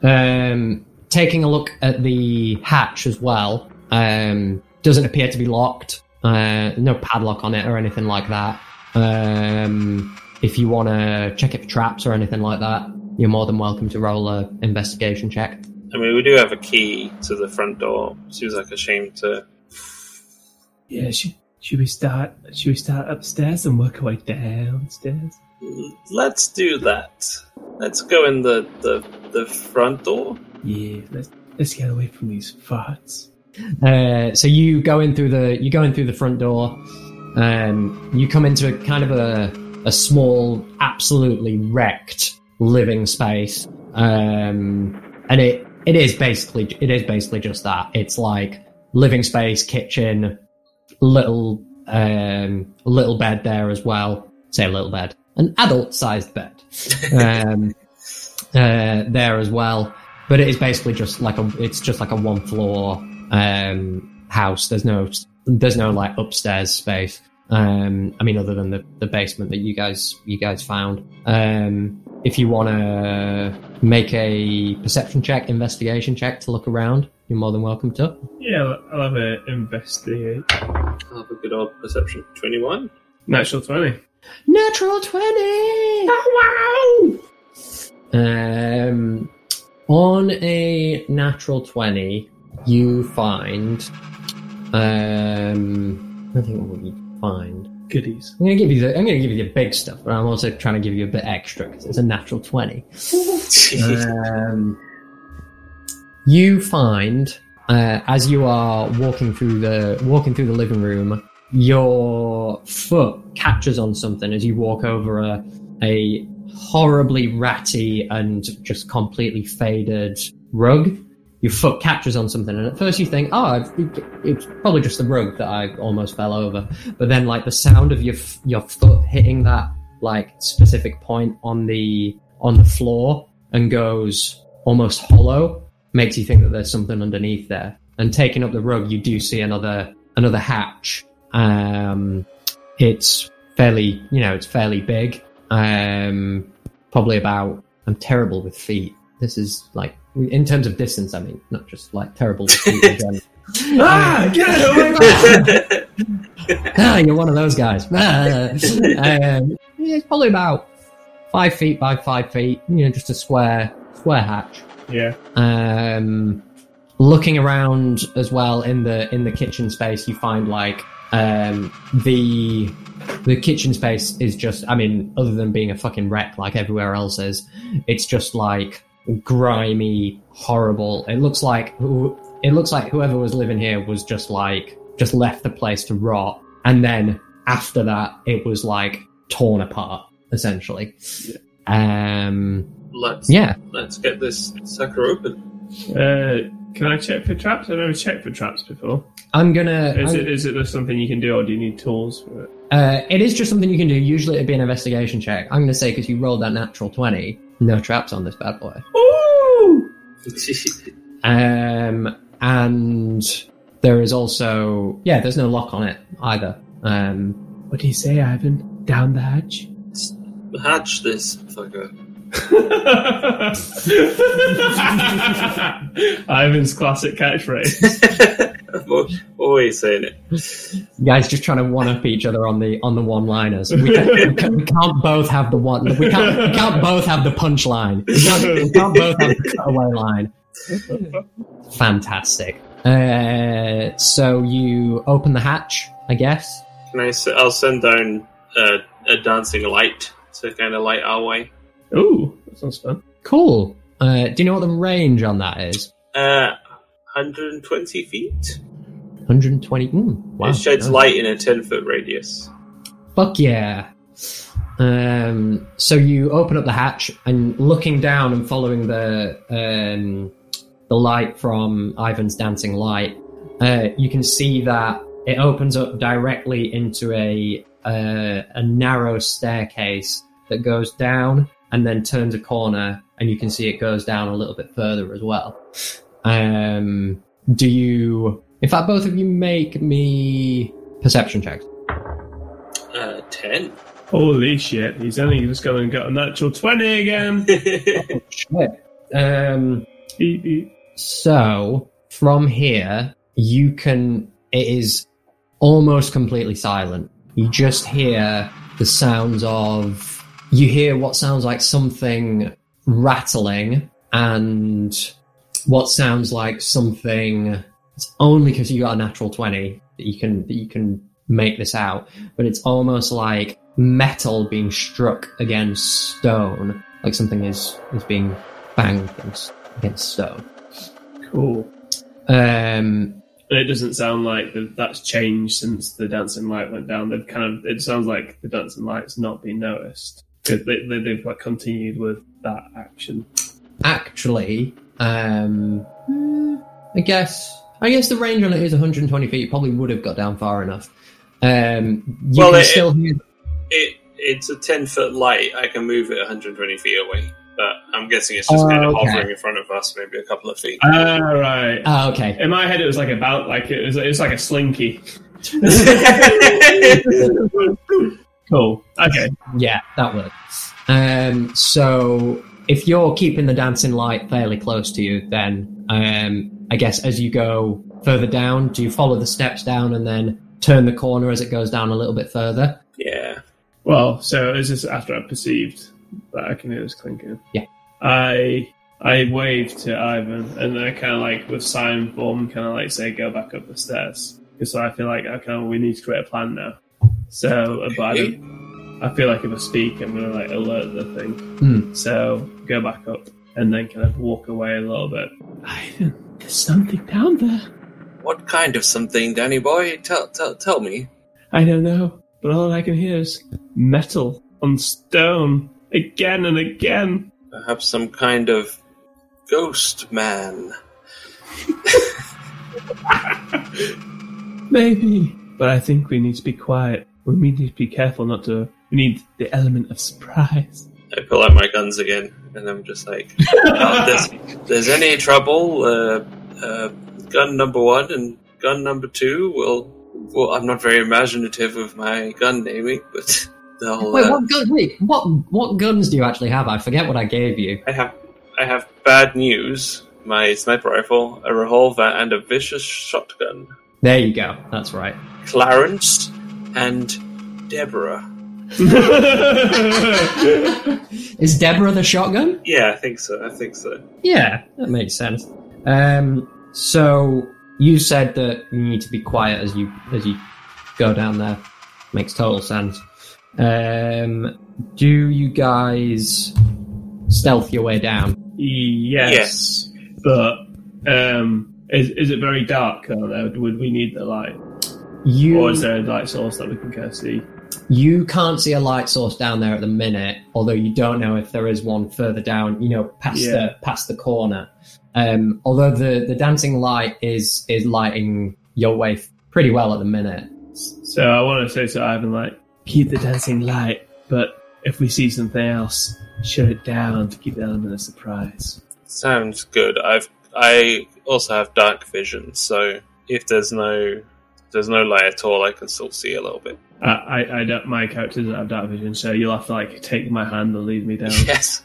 B: Um, taking a look at the hatch as well, um, doesn't appear to be locked. Uh, no padlock on it or anything like that. Um, if you want to check it for traps or anything like that, you're more than welcome to roll a investigation check.
C: I mean, we do have a key to the front door. Seems like a shame to.
D: Yeah, should, should we start? Should we start upstairs and work our way downstairs?
C: Let's do that. Let's go in the the, the front door.
D: Yeah, let's let's get away from these farts.
B: Uh, so you go in through the you go in through the front door. Um, you come into a kind of a a small, absolutely wrecked living space, um, and it it is basically it is basically just that. It's like living space, kitchen, little um, little bed there as well. Say a little bed, an adult sized bed (laughs) um, uh, there as well. But it is basically just like a it's just like a one floor um, house. There's no there's no like upstairs space. Um, I mean, other than the, the basement that you guys you guys found. Um, if you want to make a perception check, investigation check to look around, you're more than welcome to.
D: Yeah, I'll have a investigate.
C: I'll have a good old perception. Twenty-one.
D: Natural twenty.
B: Natural 20! Oh, wow! Um, on a natural 20, you find. Um, I think what would you find?
D: Goodies.
B: I'm gonna give you the. I'm gonna give you the big stuff, but I'm also trying to give you a bit extra because it's a natural 20. (laughs) um, you find uh, as you are walking through the walking through the living room, your foot catches on something as you walk over a a horribly ratty and just completely faded rug. Your foot catches on something, and at first you think, "Oh, it's probably just the rug that I almost fell over." But then, like the sound of your your foot hitting that like specific point on the on the floor and goes almost hollow makes you think that there's something underneath there. And taking up the rug, you do see another another hatch. Um, it's fairly, you know, it's fairly big. Um, probably about. I'm terrible with feet. This is like in terms of distance. I mean, not just like terrible with feet. in general. (laughs)
D: ah, get away! (laughs)
B: ah, you're one of those guys. Ah. um, it's probably about five feet by five feet. You know, just a square square hatch.
D: yeah.
B: Um, looking around as well in the in the kitchen space, you find like um, the the kitchen space is just. I mean, other than being a fucking wreck like everywhere else is, it's just like grimy, horrible. It looks like it looks like whoever was living here was just like just left the place to rot, and then after that, it was like torn apart essentially. Um,
C: let's
B: yeah.
C: let's get this sucker open.
D: Uh, can I check for traps? I've never checked for traps before.
B: I'm gonna.
D: Is
B: I'm-
D: it is it just something you can do, or do you need tools for it?
B: Uh, it is just something you can do. Usually it'd be an investigation check. I'm going to say because you rolled that natural 20, no traps on this bad boy.
D: Ooh! (laughs)
B: Um, and there is also, yeah, there's no lock on it either. Um,
D: What do you say, Ivan? Down the hatch?
C: Hatch this fucker. (laughs)
D: Ivan's classic catchphrase.
C: I'm (laughs) al- always saying it.
B: you guys just trying to one up each other on the on the one liners. We, can't- we, can't- we can't both have the one. We can't. We can't both have the punchline. We can't, we can't both have the cutaway line. Fantastic. Uh, so you open the hatch, I guess.
C: Can I? s- I'll send down uh, a dancing light to kind of light our way.
D: Ooh, that sounds fun.
B: Cool. Uh, do you know what the range on that is?
C: Uh, 120 feet.
B: 120. Mm, wow.
C: it sheds
B: nice.
C: light in a 10 foot radius.
B: Fuck yeah. Um, so you open up the hatch and looking down and following the um, the light from Ivan's dancing light, uh, you can see that it opens up directly into a uh, a narrow staircase that goes down and then turns a corner, and you can see it goes down a little bit further as well. Um, do you? In fact, both of you make me perception checks.
C: Uh, 10.
D: Holy shit, he's only just going and got a natural 20 again. (laughs)
B: Shit. Um,
D: Beep, beep.
B: so from here, you can. It is almost completely silent. You just hear the sounds of. You hear what sounds like something rattling and what sounds like something. It's only because you got a natural twenty that you can that you can make this out. But it's almost like metal being struck against stone, like something is is being banged against against stone.
D: Cool.
B: Um,
D: And it doesn't sound like that- that's changed since the dancing light went down. They've kind of, it sounds like the dancing light's not been noticed. Because they, they, they've like continued with that action.
B: actually, um, I guess I guess the range on it is 120 feet. You probably would have got down far enough. Um, you
C: Well,
B: can
C: it-
B: still hear.
C: It It's a 10 foot light. I can move it 120 feet away. But I'm guessing it's just
B: Oh,
C: kind of
B: okay.
C: hovering in front of us, maybe a couple of feet.
D: Ah, right.
B: Oh, okay.
D: In my head, it was like about like it was. It was like a slinky. (laughs) (laughs) cool. Okay.
B: Yeah, that works. Um, so if you're keeping the dancing light fairly close to you, then um, I guess as you go further down, do you follow the steps down and then turn the corner as it goes down a little bit further?
C: yeah.
D: Well, so is this after I perceived that I can hear this clinking?
B: Yeah.
D: I I wave to Ivan, and then I kind of like with sign form, kind of like say, "Go back up the stairs," because I feel like okay, we need to create a plan now. So, but I, I feel like if I speak, I'm gonna like alert the thing.
B: Hmm.
D: So go back up, and then kind of walk away a little bit. Ivan, there's something down there.
C: What kind of something, Danny boy? Tell, tell, tell me.
D: I don't know, but all I can hear is metal on stone again and again.
C: Perhaps some kind of ghost man. (laughs)
D: Maybe. But I think we need to be quiet. We need to be careful not to. We need the element of surprise.
C: I pull out my guns again, and I'm just like, "Oh, there's, there's any trouble, uh, uh, gun number one and gun number two will Well, I'm not very imaginative with my gun naming, but they'll.
B: Wait,
C: uh,
B: what gun? Wait, what? What guns do you actually have? I forget what I gave you.
C: I have I have bad news. My sniper rifle, a revolver, and a vicious shotgun.
B: There you go. That's right.
C: Clarence and Deborah. (laughs)
B: Is Deborah the shotgun?
C: Yeah, I think so. I think so.
B: Yeah, that makes sense. Um, so you said that you need to be quiet as you as you go down there. Makes total sense. Um, do you guys stealth your way down?
D: yes, but um, is is it very dark down there? Would we need the light,
B: You
D: or is there a light source that we can kind of see?
B: you can't see a light source down there at the minute, although you don't know if there is one further down. You know, past
D: Yeah.
B: the past the corner. Um, although the the dancing light is is lighting your way pretty well at the minute.
D: So I want to say to Ivan, like, keep the dancing light, but if we see something else, shut it down to keep the element of surprise.
C: Sounds good. I've I also have dark vision, so if there's no there's no light at all, I can still see a little bit.
D: I, I, I don't, my character doesn't have dark vision, so you'll have to like take my hand and lead me down. (laughs)
C: Yes.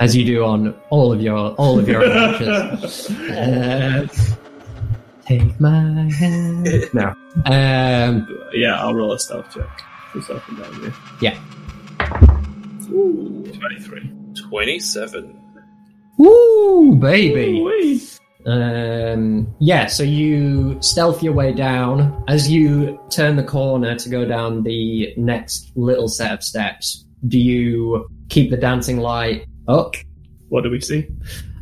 B: as you do on all of your all of your adventures. (laughs) Uh, take my hand. (laughs) No. Um,
D: yeah, I'll roll a stealth check. for stealth and down
B: yeah.
D: Twenty-three.
C: Twenty-seven.
B: Woo, baby.
D: Ooh-wee.
B: Um, yeah, so you stealth your way down. As you turn the corner to go down the next little set of steps, do you keep the dancing light up?
D: What do we see?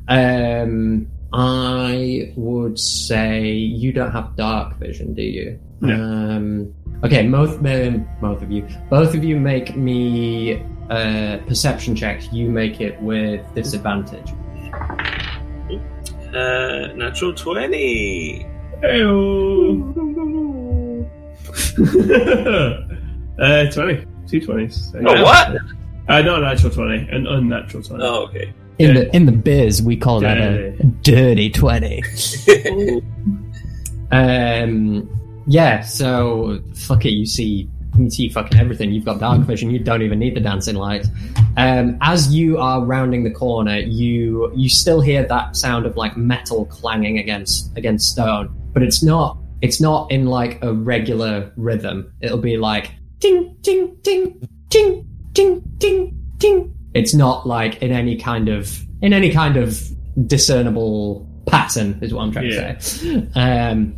B: Um, I would say you don't have dark vision, do you?
D: No.
B: Um, okay, both um, both of you, both of you make me uh, perception checks. You make it with disadvantage.
C: Uh, natural twenty.
D: Heyo. (laughs) uh, twenty. Two twenties.
C: Oh, what?
D: Uh, not a natural twenty, an unnatural twenty.
C: Oh, okay.
B: In
D: Yeah.
B: the in the biz, we call that a dirty twenty. (laughs) Um, yeah. So fuck it. You see, you see fucking everything. You've got dark vision. You don't even need the dancing lights. Um, as you are rounding the corner, you you still hear that sound of like metal clanging against against stone, but it's not it's not in like a regular rhythm. It'll be like ting ting ting ting ting ting ting. It's not like in any kind of in any kind of discernible pattern is what I'm trying
D: Yeah.
B: to say. Um,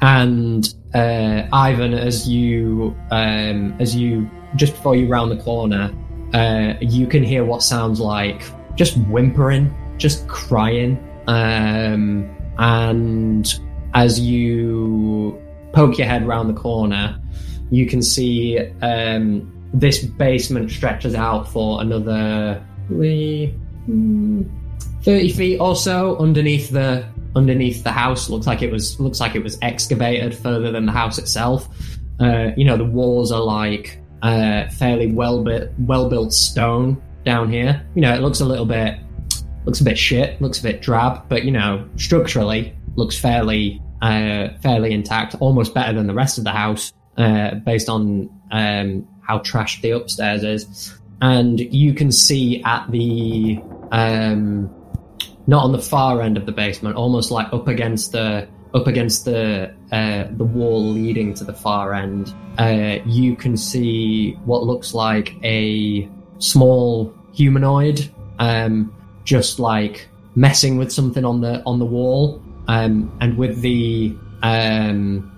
B: and uh, Ivan, as you um, as you just before you round the corner, uh, you can hear what sounds like just whimpering, just crying, um, and as you poke your head round the corner, you can see um, this basement stretches out for another mm, thirty feet or so underneath the underneath the house. Looks like it was looks like it was excavated further than the house itself. Uh, you know, the walls are like uh, fairly well built well built stone down here. You know, it looks a little bit looks a bit shit, looks a bit drab, but you know, structurally looks fairly uh, fairly intact, almost better than the rest of the house, uh, based on um, how trashed the upstairs is. And you can see at the um, not on the far end of the basement, almost like up against the up against the uh, the wall leading to the far end. Uh, you can see what looks like a small humanoid, um, just like messing with something on the on the wall, um, and with the um,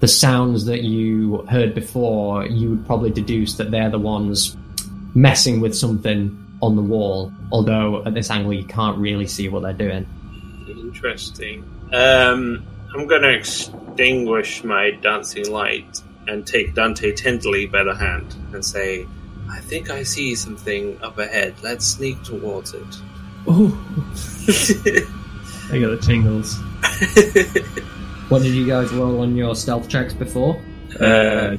B: the sounds that you heard before, you would probably deduce that they're the ones messing with something on the wall. Although at this angle, you can't really see what they're doing.
C: Interesting. Um, I'm going to extinguish my dancing light and take Dante tenderly by the hand and say, I think I see something up ahead. Let's sneak towards it.
D: Oh, (laughs) I got the tingles. (laughs)
B: What did you guys roll on your stealth checks before?
D: Uh,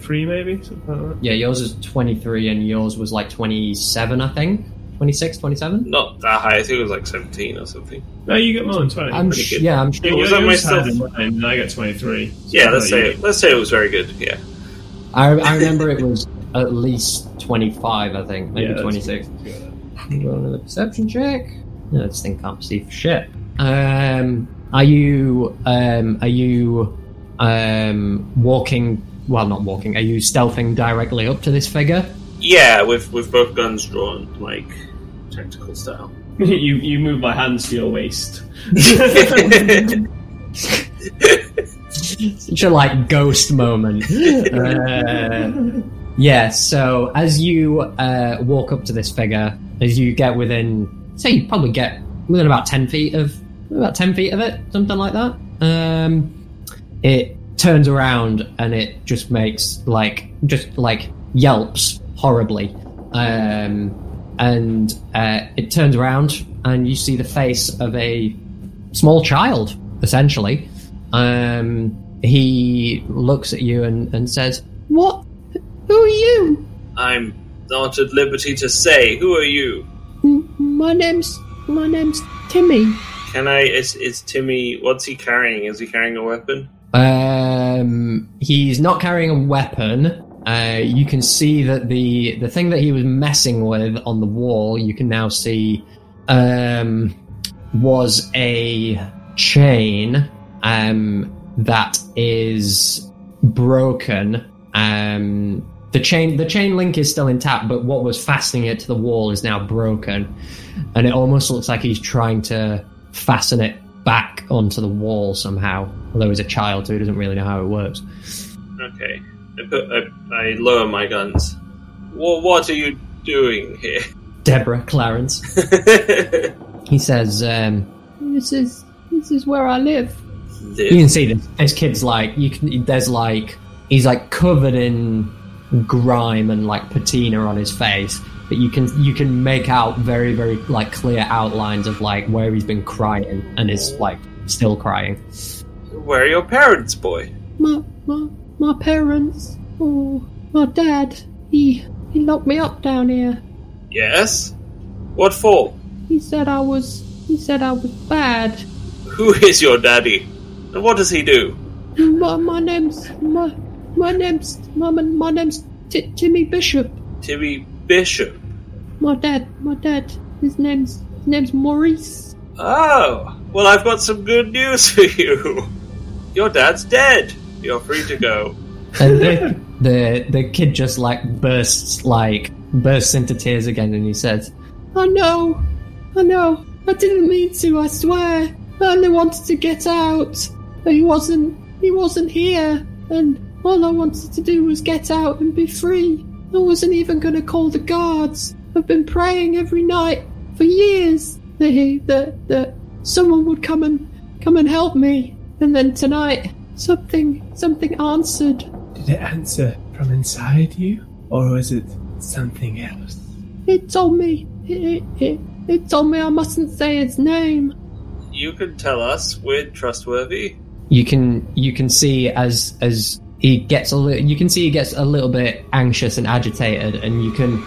D: three maybe like.
B: Yeah, yours is twenty three, and yours was like twenty seven, I think. 26, 27?
C: Not that high. I think it was like 17 or something.
D: No, you get more than 20.
B: I'm
C: pretty
B: sh-
C: good.
B: yeah, I'm
D: Yeah,
B: sure.
C: was that
D: you're
C: my stuff?
D: and I get 23. So
C: Yeah, let's say
D: get-
C: let's say it was very good. Yeah.
B: I, I remember it was at least 25, I think, maybe
D: Yeah,
B: 26.
D: good.
B: Roll another perception check. No, this thing can't see for shit. Um, are you um, are you um, walking? Well, not walking. Are you stealthing directly up to this figure?
C: Yeah, with with both guns drawn, like tactical style. (laughs)
D: you you move my hands to your waist. (laughs)
B: Such a like ghost moment. (laughs) Uh, yeah. So as you uh, walk up to this figure, as you get within, say, you probably get within about ten feet of about ten feet of it, something like that. Um, it turns around and it just makes like just like yelps horribly, um, and uh, it turns around and you see the face of a small child, essentially. Um, he looks at you and, and says, "What? Who are you?"
C: I'm not at liberty to say. Who are you?
B: "M- My name's my name's Timmy.
C: Can I? Is is Timmy? What's he carrying? Is he carrying a weapon?
B: Um, he's not carrying a weapon. Uh, you can see that the the thing that he was messing with on the wall, you can now see, um, was a chain um, that is broken. Um, the chain the chain link is still intact, but what was fastening it to the wall is now broken, and it almost looks like he's trying to fasten it back onto the wall somehow. Although he's a child, so he doesn't really know how it works.
C: Okay. I put. I, I lower my guns. What What are you doing here?
B: Deborah Clarence. (laughs) He says, um, "This is this is where I live." You can see this. This kid's like you can. There's like he's like covered in grime and like patina on his face, but you can you can make out very very like clear outlines of like where he's been crying and is like still crying.
C: Where are your parents, boy?
E: My my my parents. Oh, my dad. He he locked me up down here.
C: Yes. What for?
E: He said I was. He said I was bad.
C: Who is your daddy? And what does he do?
E: My my name's my my name's my my name's T- Timmy Bishop.
C: Timmy Bishop.
E: My dad. My dad. His name's his name's Maurice.
C: Oh, well, I've got some good news for you. Your dad's dead. You're free to go. (laughs)
B: And the, the the kid just like bursts like bursts into tears again, and he says,
E: I know. I know. I didn't mean to. I swear. I only wanted to get out. But he wasn't. He wasn't here. And all I wanted to do was get out and be free. I wasn't even going to call the guards. I've been praying every night for years that he, that that someone would come and come and help me. And then tonight, something something answered.
D: Did it answer from inside you? Or was it something else?
E: It told me. It, it, it, it told me I mustn't say its name.
C: You can tell us. We're trustworthy.
B: you can you can see as as he gets a little you can see he gets a little bit anxious and agitated, and you can.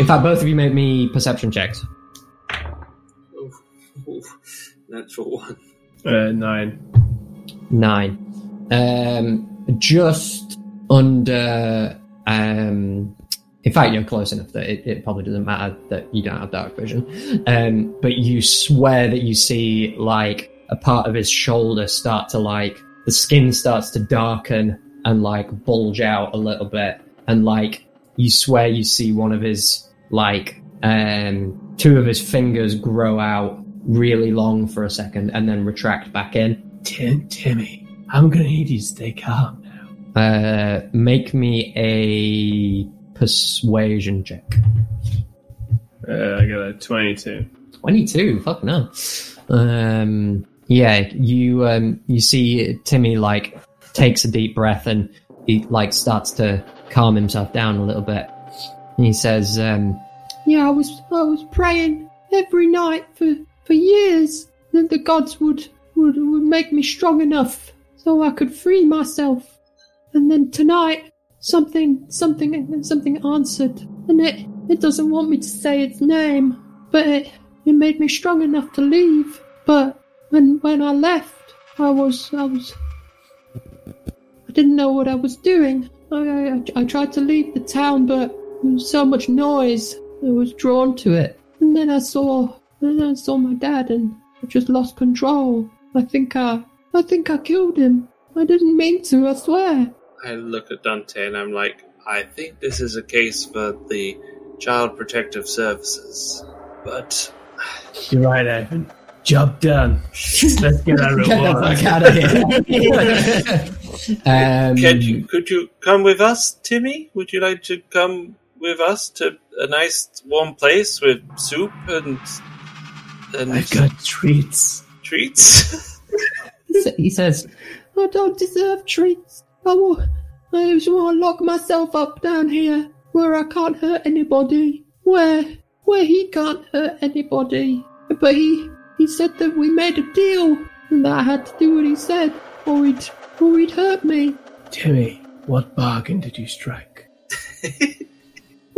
B: In fact, both of you make me perception checks.
C: Oof, oof, natural one.
D: Uh, nine.
B: Nine. Um, just under. Um, in fact, you're close enough that it, it probably doesn't matter that you don't have dark vision. Um, but you swear that you see like a part of his shoulder start to like the skin starts to darken and like bulge out a little bit, and like you swear you see one of his like um two of his fingers grow out really long for a second and then retract back in.
D: Tim, Timmy, I'm gonna need you to stay calm now.
B: Uh, make me a persuasion check.
D: Uh, I got a 22.
B: 22, fuck no. Um, yeah, you, um, you see Timmy, like, takes a deep breath and he, like, starts to calm himself down a little bit. And he says, um,
E: Yeah, I was I was praying every night for, for years that the gods would, would would make me strong enough so I could free myself. And then tonight something something something answered and it it doesn't want me to say its name, but it it made me strong enough to leave. But when when I left, I was I was I didn't know what I was doing. I I, I tried to leave the town, but there was so much noise. I was drawn to it, and then I saw and then I saw my dad, and I just lost control. I think I I think I killed him. I didn't mean to. I swear.
C: I look at Dante and I'm like, I think this is a case for the Child Protective Services. But
D: You're right, Ivan. Job done. (laughs) Let's get our
B: Get the
D: reward.
B: fuck out of here. um,
C: can you, could you come with us, Timmy? Would you like to come with us to a nice warm place with soup and and
D: I've got treats.
C: treats? (laughs)
B: he says,
E: I don't deserve treats. I will. I just want to lock myself up down here where I can't hurt anybody. Where where he can't hurt anybody. But he he said that we made a deal and that I had to do what he said, or he'd or he'd hurt me.
D: Timmy, what bargain did you strike? (laughs)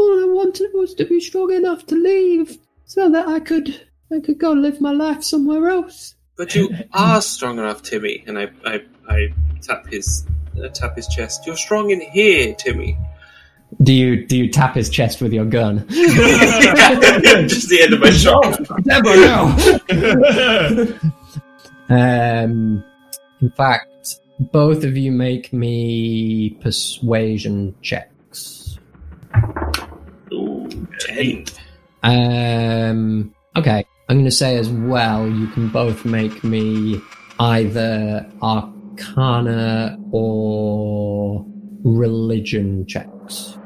E: All I wanted was to be strong enough to leave, so that I could I could go live my life somewhere else.
C: but you (laughs) are strong enough, Timmy. And I I, I tap his uh, tap his chest. You're strong in here, Timmy.
B: "Do you do you tap his chest with your gun?" (laughs) (laughs)
C: Just the end of my shot.
B: Never know. um, in fact, both of you make me persuasion checks.
C: Ooh, ten.
B: Um, okay, I'm going to say as well. You can both make me either Arcana or religion checks.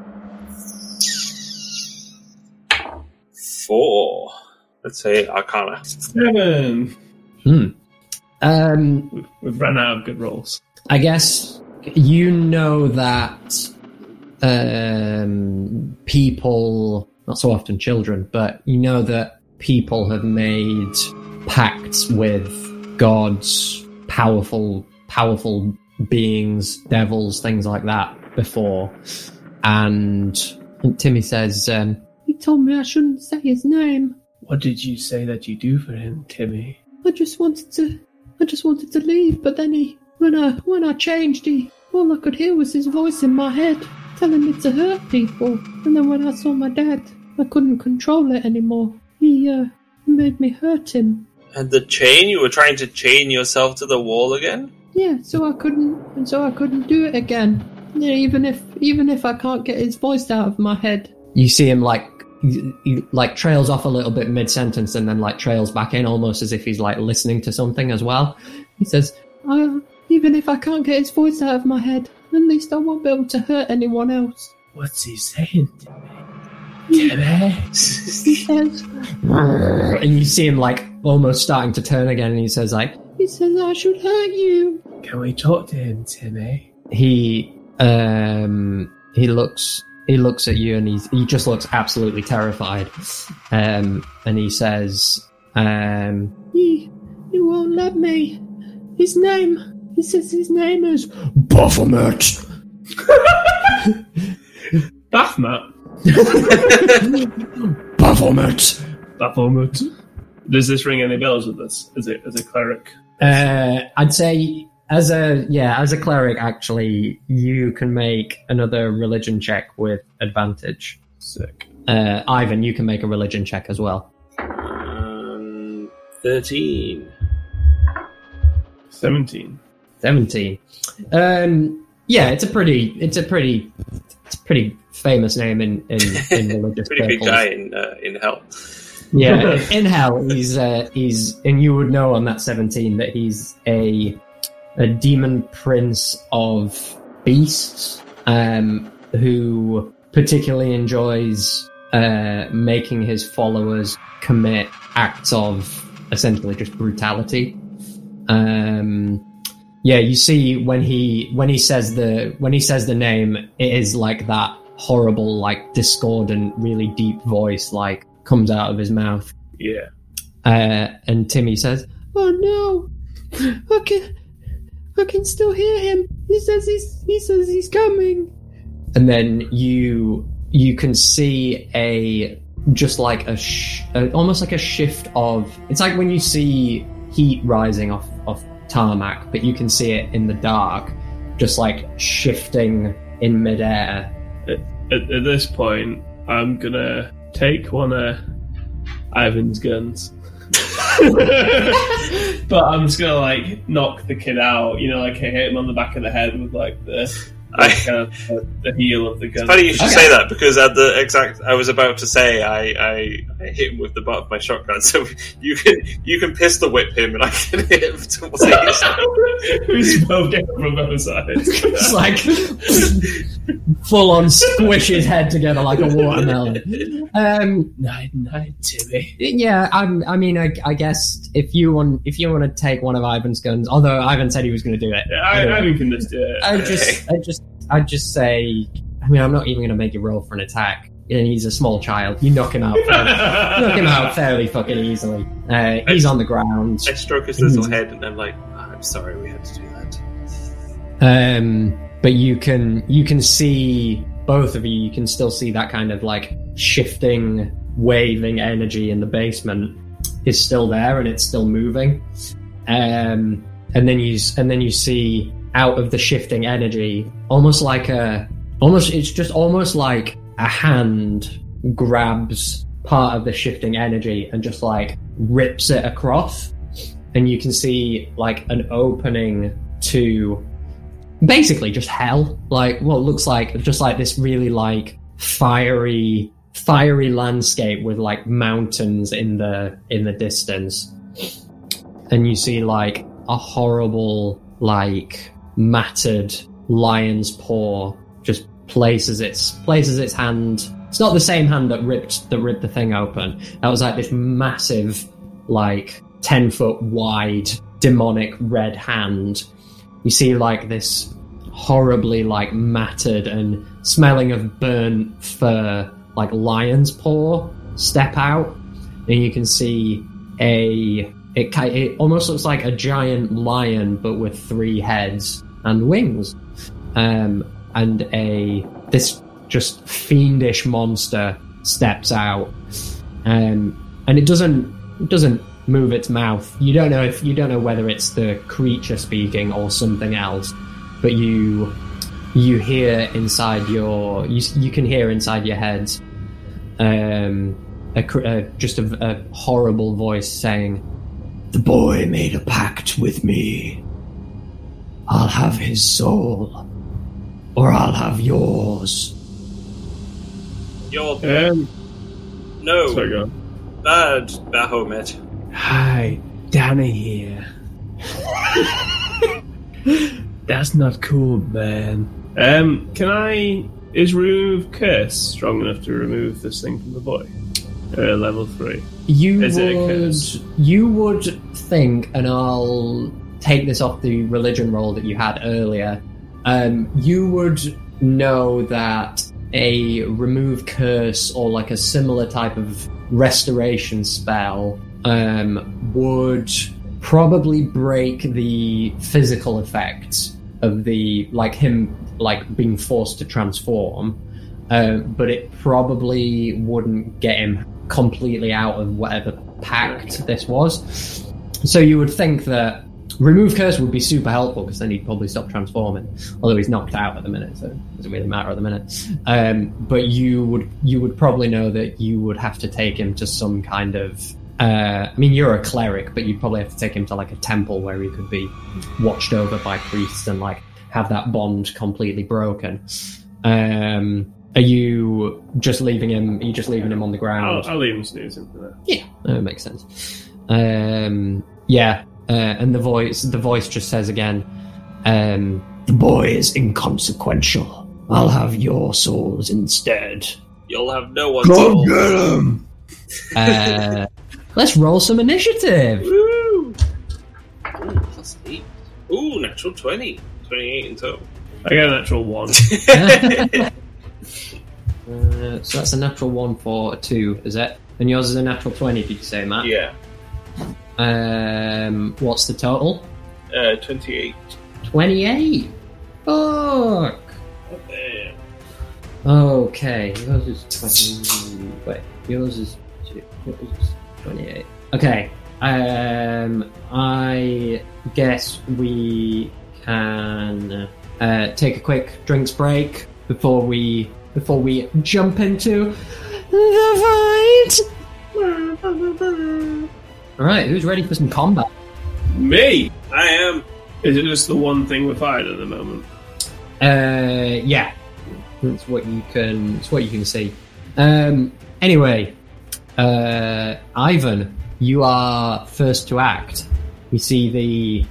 C: Four. Let's say Arcana.
D: Seven.
B: Hmm. Um,
D: We've, we've run out of good rolls.
B: I guess you know that um, people, not so often children, but you know that people have made pacts with gods, powerful, powerful beings, devils, things like that before. And Timmy says, um,
E: He told me I shouldn't say his name.
D: What did you say that you do for him, Timmy?
E: I just wanted to I just wanted to leave, but then he when I when I changed he all I could hear was his voice in my head telling me to hurt people. And then when I saw my dad, I couldn't control it anymore. He uh made me hurt him.
C: And the chain? You were trying to chain yourself to the wall again?
E: Yeah, so I couldn't and so I couldn't do it again. Yeah, even if even if I can't get his voice out of my head.
B: you see him like he, he, like trails off a little bit mid sentence and then like trails back in almost as if he's like listening to something as well. He says,
E: I even if I can't get his voice out of my head, at least I won't be able to hurt anyone else.
D: What's he saying, Timmy? Timmy?
E: He says
B: and you see him like almost starting to turn again and he says like
E: he says I should hurt you.
D: Can we talk to him, Timmy?
B: he um he looks he looks at you and he's he just looks absolutely terrified um and he says um
E: He he won't let me. His name he says his name is
B: Baphomet (laughs)
D: Baphomet. (laughs)
B: Baphomet
D: Baphomet. Does this ring any bells with this? As a, as a cleric?
B: uh I'd say as a yeah as a cleric actually you can make another religion check with advantage
D: Sick.
B: uh Ivan you can make a religion check as well
C: Um, 13.
D: 17.
B: 17 um yeah it's a pretty it's a pretty it's a pretty famous name in in, in (laughs) religious
C: Pretty big guy in, uh, in hell.
B: yeah (laughs) in hell he's uh he's and you would know on that 17 that he's a a demon prince of beasts um who particularly enjoys uh making his followers commit acts of essentially just brutality. Um yeah you see when he when he says the when he says the name it is like that horrible like discordant really deep voice like comes out of his mouth
D: Yeah.
B: uh and timmy says
E: Oh no! I can I can still hear him. He says he's he says he's coming.
B: and then you you can see a just like a, sh- a almost like a shift of it's like when you see heat rising off off tarmac, but you can see it in the dark, just like shifting in midair.
D: At, at this point, I'm gonna take one of Ivan's guns. (laughs) but I'm just gonna like knock the kid out, you know, like hit him on the back of the head with like the,
C: I-
D: like, kind of the, the heel of the gun.
C: It's funny you should
B: Okay.
C: say that because at the exact, I was about to say I, I, I hit him with the butt of my shotgun. (laughs) So you can you can pistol whip him and I can hit him (laughs) towards the (laughs)
D: we just both get from both sides.
B: It's like full on squish his head together like a watermelon. Um,
D: night, night, Timmy.
B: yeah, I'm, I mean, I, I guess if you want, if you want to take one of Ivan's guns, although Ivan said he was going to do it,
D: Yeah, I,
B: Anyway.
D: I can just do it.
B: I just, I just, I just say. I mean, I'm not even going to make you roll for an attack. And he's a small child. You knock him out. (laughs) Fairly, knock him out fairly fucking easily. Uh, he's on the ground.
C: I stroke his little head and I'm like, "Ah, I'm sorry we had to do that.
B: Um, but you can you can see both of you. You can still see that kind of like shifting, waving energy in the basement is still there and it's still moving. Um, and then you and then you see out of the shifting energy, almost like a almost it's just almost like a hand grabs part of the shifting energy and just like rips it across. And you can see like an opening to basically just hell. Like what looks like just like this really like fiery fiery landscape with like mountains in the in the distance. And you see like a horrible like matted lion's paw just places its places its hand. It's not the same hand that ripped that ripped the thing open. That was like this massive like 10 foot wide demonic red hand. You see like this horribly like matted and smelling of burnt fur like lion's paw step out. And you can see a it, it almost looks like a giant lion but with three heads and wings. Um, and a this just fiendish monster steps out. Um, and it doesn't it doesn't move its mouth. You don't know if you don't know whether it's the creature speaking or something else but you you hear inside your you, you can hear inside your head um a, cr- uh, just a, a horrible voice saying the boy made a pact with me i'll have his soul or i'll have yours
C: You're
D: Um,
C: no
D: sorry, go on.
C: bad, Bahomet.
D: Hi, Danny here. (laughs) That's not cool, man. Um, can I? Is remove curse strong enough to remove this thing from the boy? Uh, level three.
B: You
D: Is it a
B: would
D: curse?
B: you would think, and I'll take this off the religion roll that you had earlier. Um, you would know that a remove curse or like a similar type of restoration spell um, would probably break the physical effects of the like him like being forced to transform uh, but it probably wouldn't get him completely out of whatever pact this was. So you would think that remove curse would be super helpful because then he'd probably stop transforming. Although he's knocked out at the minute, so it doesn't really matter at the minute. Um, but you would you would probably know that you would have to take him to some kind of. Uh, I mean, you're a cleric, but you'd probably have to take him to like a temple where he could be watched over by priests and like have that bond completely broken. Um, are you just leaving him? Are you just leaving him on the ground?
D: I'll, I'll leave him snoozing for that.
B: Yeah, that makes sense. Um, yeah, uh, and the voice, the voice just says again, um, "The boy is inconsequential. I'll have your souls instead."
C: You'll have no one's soul.
B: him. Uh, (laughs) let's roll some initiative.
C: Woo! Ooh, plus eight. Ooh, natural 20. 28 in total.
D: I got an actual one. (laughs) (laughs)
B: Uh, so that's a natural one for a two, is it? And yours is a natural twenty. Did you say, Matt?
C: Yeah.
B: Um, what's the total?
C: Uh, 28.
B: Twenty-eight. Fuck.
C: Damn.
B: Okay, yours is 20. Wait, yours is. Yours is 28. Okay, um, I guess we can uh, take a quick drinks break before we before we jump into the fight. All right, who's ready for some combat?
D: Me!
C: I am.
D: Is it just the one thing we're fighting at the moment?
B: Uh, yeah, that's what you can. It's what you can see. Um, anyway, uh, Ivan, you are first to act. We see the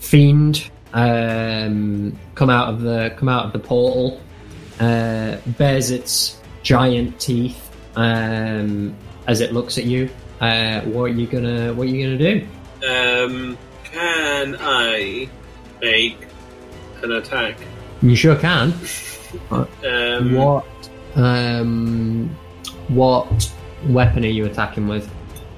B: fiend um, come out of the come out of the portal. Uh, bears its giant teeth um, as it looks at you. Uh, what are you gonna What are you gonna do?
C: Um, can I make an attack?
B: You sure can.
C: Um,
B: What um, what weapon are you attacking with?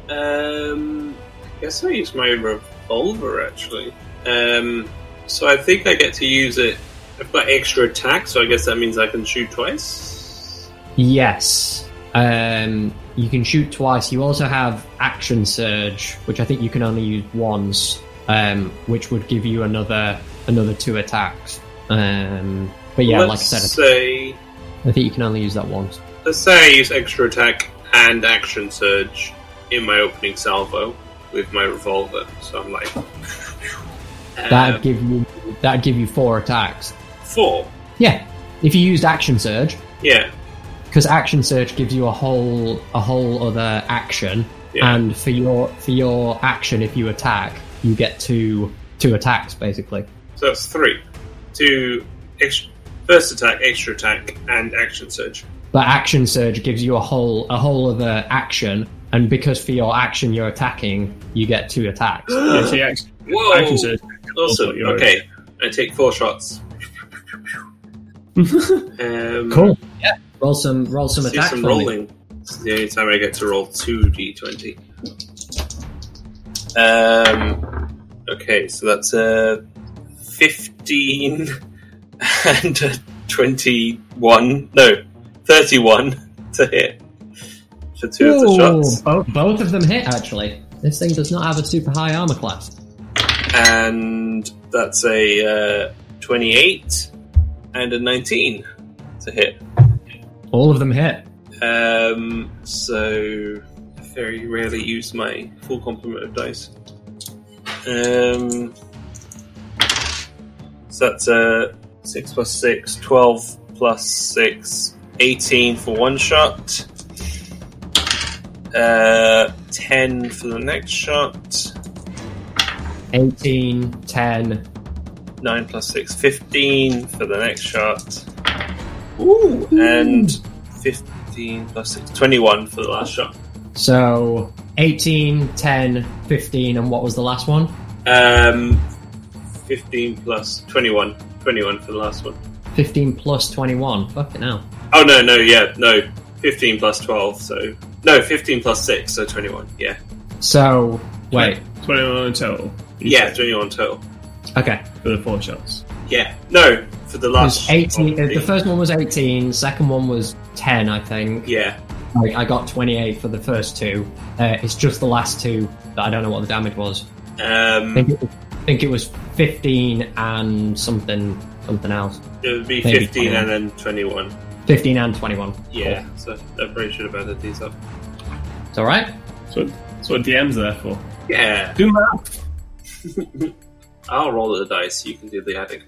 C: Um, I guess I use my revolver actually. Um, so I think I get to use it. I've got extra attack, so I guess that means I can shoot twice.
B: Yes. Um, you can shoot twice. You also have action surge, which I think you can only use once, um, which would give you another another two attacks. Um, but yeah, like I said,
C: say
B: I think you can only use that once.
C: let's say I use extra attack and action surge in my opening salvo with my revolver. So I'm like, (laughs)
B: That'd
C: um,
B: give you that'd give you four attacks.
C: four.
B: Yeah, if you used action surge,
C: Yeah,
B: because action surge gives you a whole a whole other action,
C: Yeah.
B: and for your for your action, if you attack, you get two two attacks basically.
C: so that's three. Two extra, first attack, extra attack, and action surge.
B: But action surge gives you a whole a whole other action, and because for your action you're attacking, you get two attacks. (gasps)
D: Yeah, so action,
C: Whoa!
D: action surge.
C: Awesome. Okay, I take four shots. (laughs) um,
B: cool. Yeah. Roll some roll some
C: Let's do
B: attacks
C: some
B: for me.
C: rolling. This is the only time I get to roll two d20. Um. Okay, so that's a fifteen (laughs) and a twenty-one. No, thirty-one (laughs) to hit for two of the shots,
B: Both, both of them hit actually. This thing does not have a super high armor class.
C: and that's a uh, twenty-eight and a nineteen to hit.
B: All of them hit.
C: Um, so I very rarely use my full complement of dice. Um, so that's uh, 6 plus 6, 12 plus 6, 18 for one shot. Uh, 10 for the next shot.
B: 18, 10.
C: 9 plus 6, 15 for the next shot. Ooh! And 15 plus 6, 21 for the last shot.
B: So 18, 10, 15, and what was the last one?
C: Um, 15 plus 21. 21 for the last one.
B: 15 plus 21. Fucking hell.
C: Oh, no, no, yeah, no. 15 plus 12, so. No, 15 plus 6, so 21, yeah.
B: So, wait.
D: 21 in total.
C: Yeah, 21 total.
B: Okay.
D: For the four shots.
C: Yeah. No, for the
B: It
C: last.
B: was 18.
C: one,
B: uh, The first one was 18, second one was 10, I think.
C: Yeah.
B: I, I got 28 for the first two. Uh, it's just the last two that I don't know what the damage was. I
C: Um,
B: think it was, I think it was 15 and something something else.
C: it would be
B: maybe
C: 15 and then 21.
B: 15 and 21.
C: Yeah, so I probably should have added these up.
B: It's alright.
D: That's what, that's what DM's there for.
C: Yeah.
D: Do math. (laughs)
C: I'll roll the dice, you can do the adding.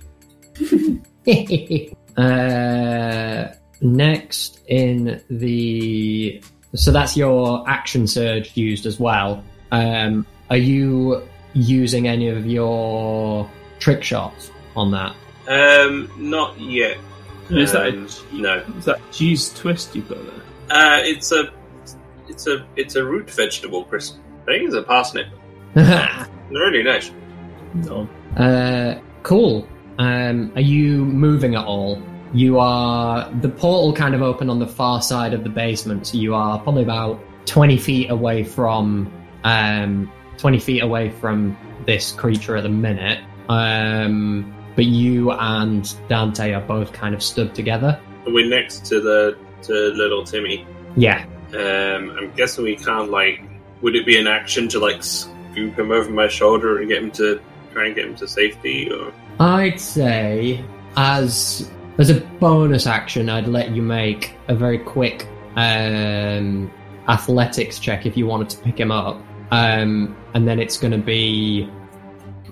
C: (laughs) (laughs)
B: uh, next in the. So that's your action surge used as well. Um, are you using any of your trick shots on that?
C: Um, not yet.
D: Is that
C: Um, no.
D: Is that cheese twist you've got there?
C: Uh, it's a, it's a, it's a root vegetable, Chris. I think it's a parsnip.
B: uh, (laughs)
C: really nice.
D: No.
B: cool. Um, are you moving at all? You are. The portal kind of open on the far side of the basement, so you are probably about 20 feet away from. Um, 20 feet away from this creature at the minute. Um, but you and Dante are both kind of stood together.
C: we're next to the to little Timmy.
B: Yeah.
C: Um, I'm guessing we can't like. Would it be an action to like scoop him over my shoulder and get him to try and get him to safety? Or
B: I'd say as as a bonus action, I'd let you make a very quick um, athletics check if you wanted to pick him up, um, and then it's going to be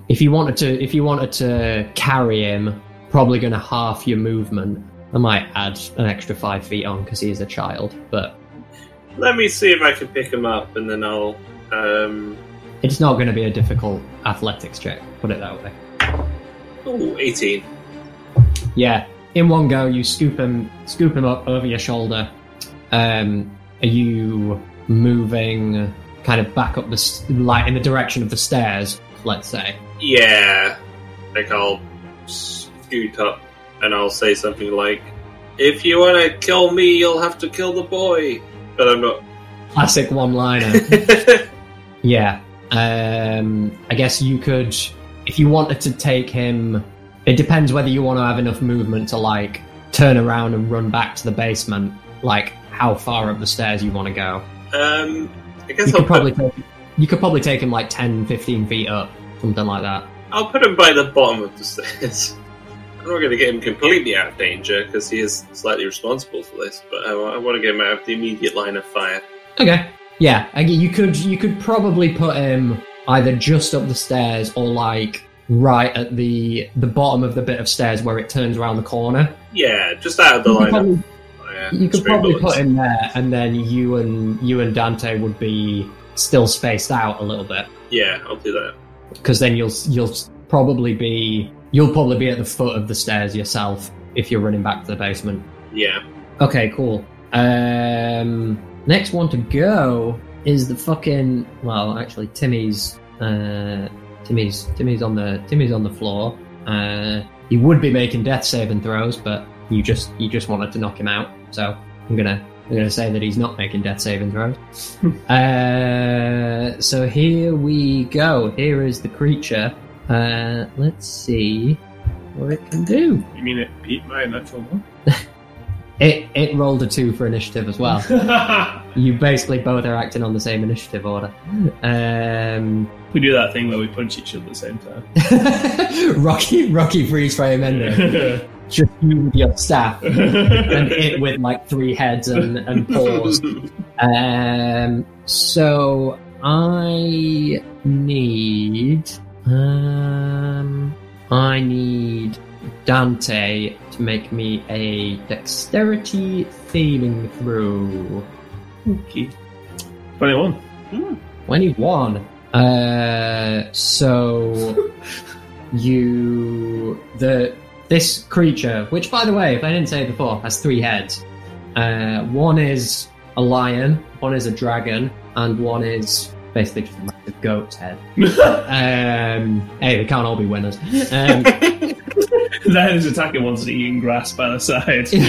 B: if you wanted to if you wanted to carry him, probably going to half your movement. I might add an extra five feet on because he is a child, but
C: let me see if I can pick him up, and then I'll. Um,
B: it's not going to be a difficult athletics check. Put it that way.
C: Ooh, 18.
B: Yeah, in one go, you scoop him, scoop him up over your shoulder. Um, are you moving kind of back up the s- like in the direction of the stairs? Let's say.
C: Yeah, like I'll scoot up and I'll say something like, "If you want to kill me, you'll have to kill the boy." But I'm not.
B: Classic one-liner. (laughs) yeah. Um, I guess you could, if you wanted to take him. It depends whether you want to have enough movement to like turn around and run back to the basement. Like how far up the stairs you want to go.
C: um, I guess
B: You
C: I'll
B: could probably
C: put,
B: take, you could probably take him like 10, 15 feet up, something like that.
C: I'll put him by the bottom of the (laughs) stairs. I'm not going to get him completely out of danger because he is slightly responsible for this, but I, I want to get him out of the immediate line of fire.
B: Okay. Yeah, you could you could probably put him either just up the stairs or like right at the the bottom of the bit of stairs where it turns around the corner.
C: Yeah, just out of the
B: You could
C: line
B: probably,
C: of fire.
B: you could probably
C: bullets.
B: put him there, and then you and you and Dante would be still spaced out a little bit
C: Yeah, I'll do that.
B: because then you'll you'll probably be you'll probably be at the foot of the stairs yourself if you're running back to the basement.
C: Yeah.
B: Okay, cool. Um, next one to go is the fucking. Well, actually, Timmy's. Uh, Timmy's. Timmy's on the. Timmy's on the floor. Uh, he would be making death saving throws, but you just you just wanted to knock him out. So I'm gonna I'm gonna say that he's not making death saving throws. (laughs) uh, so here we go. Here is the creature. Uh, let's see what it can do.
D: You mean it beat my natural one? (laughs)
B: It it rolled a two for initiative as well. (laughs) you basically both are acting on the same initiative order. Um,
D: we do that thing where we punch each other at the same time. (laughs)
B: Rocky Rocky freeze frame ending. (laughs) Just you with your staff and it with like three heads and, and paws. Um, so I need um, I need Dante to make me a dexterity saving throw.
D: okay. 21.
B: 21. Uh, so (laughs) you the this creature, which by the way, if I didn't say it before, has three heads. Uh, one is a lion, one is a dragon, and one is basically just a massive goat's head. (laughs) um, hey, they can't all be winners. Um, (laughs) (laughs)
D: That is attacking one's eating grass by the side. (laughs)
B: just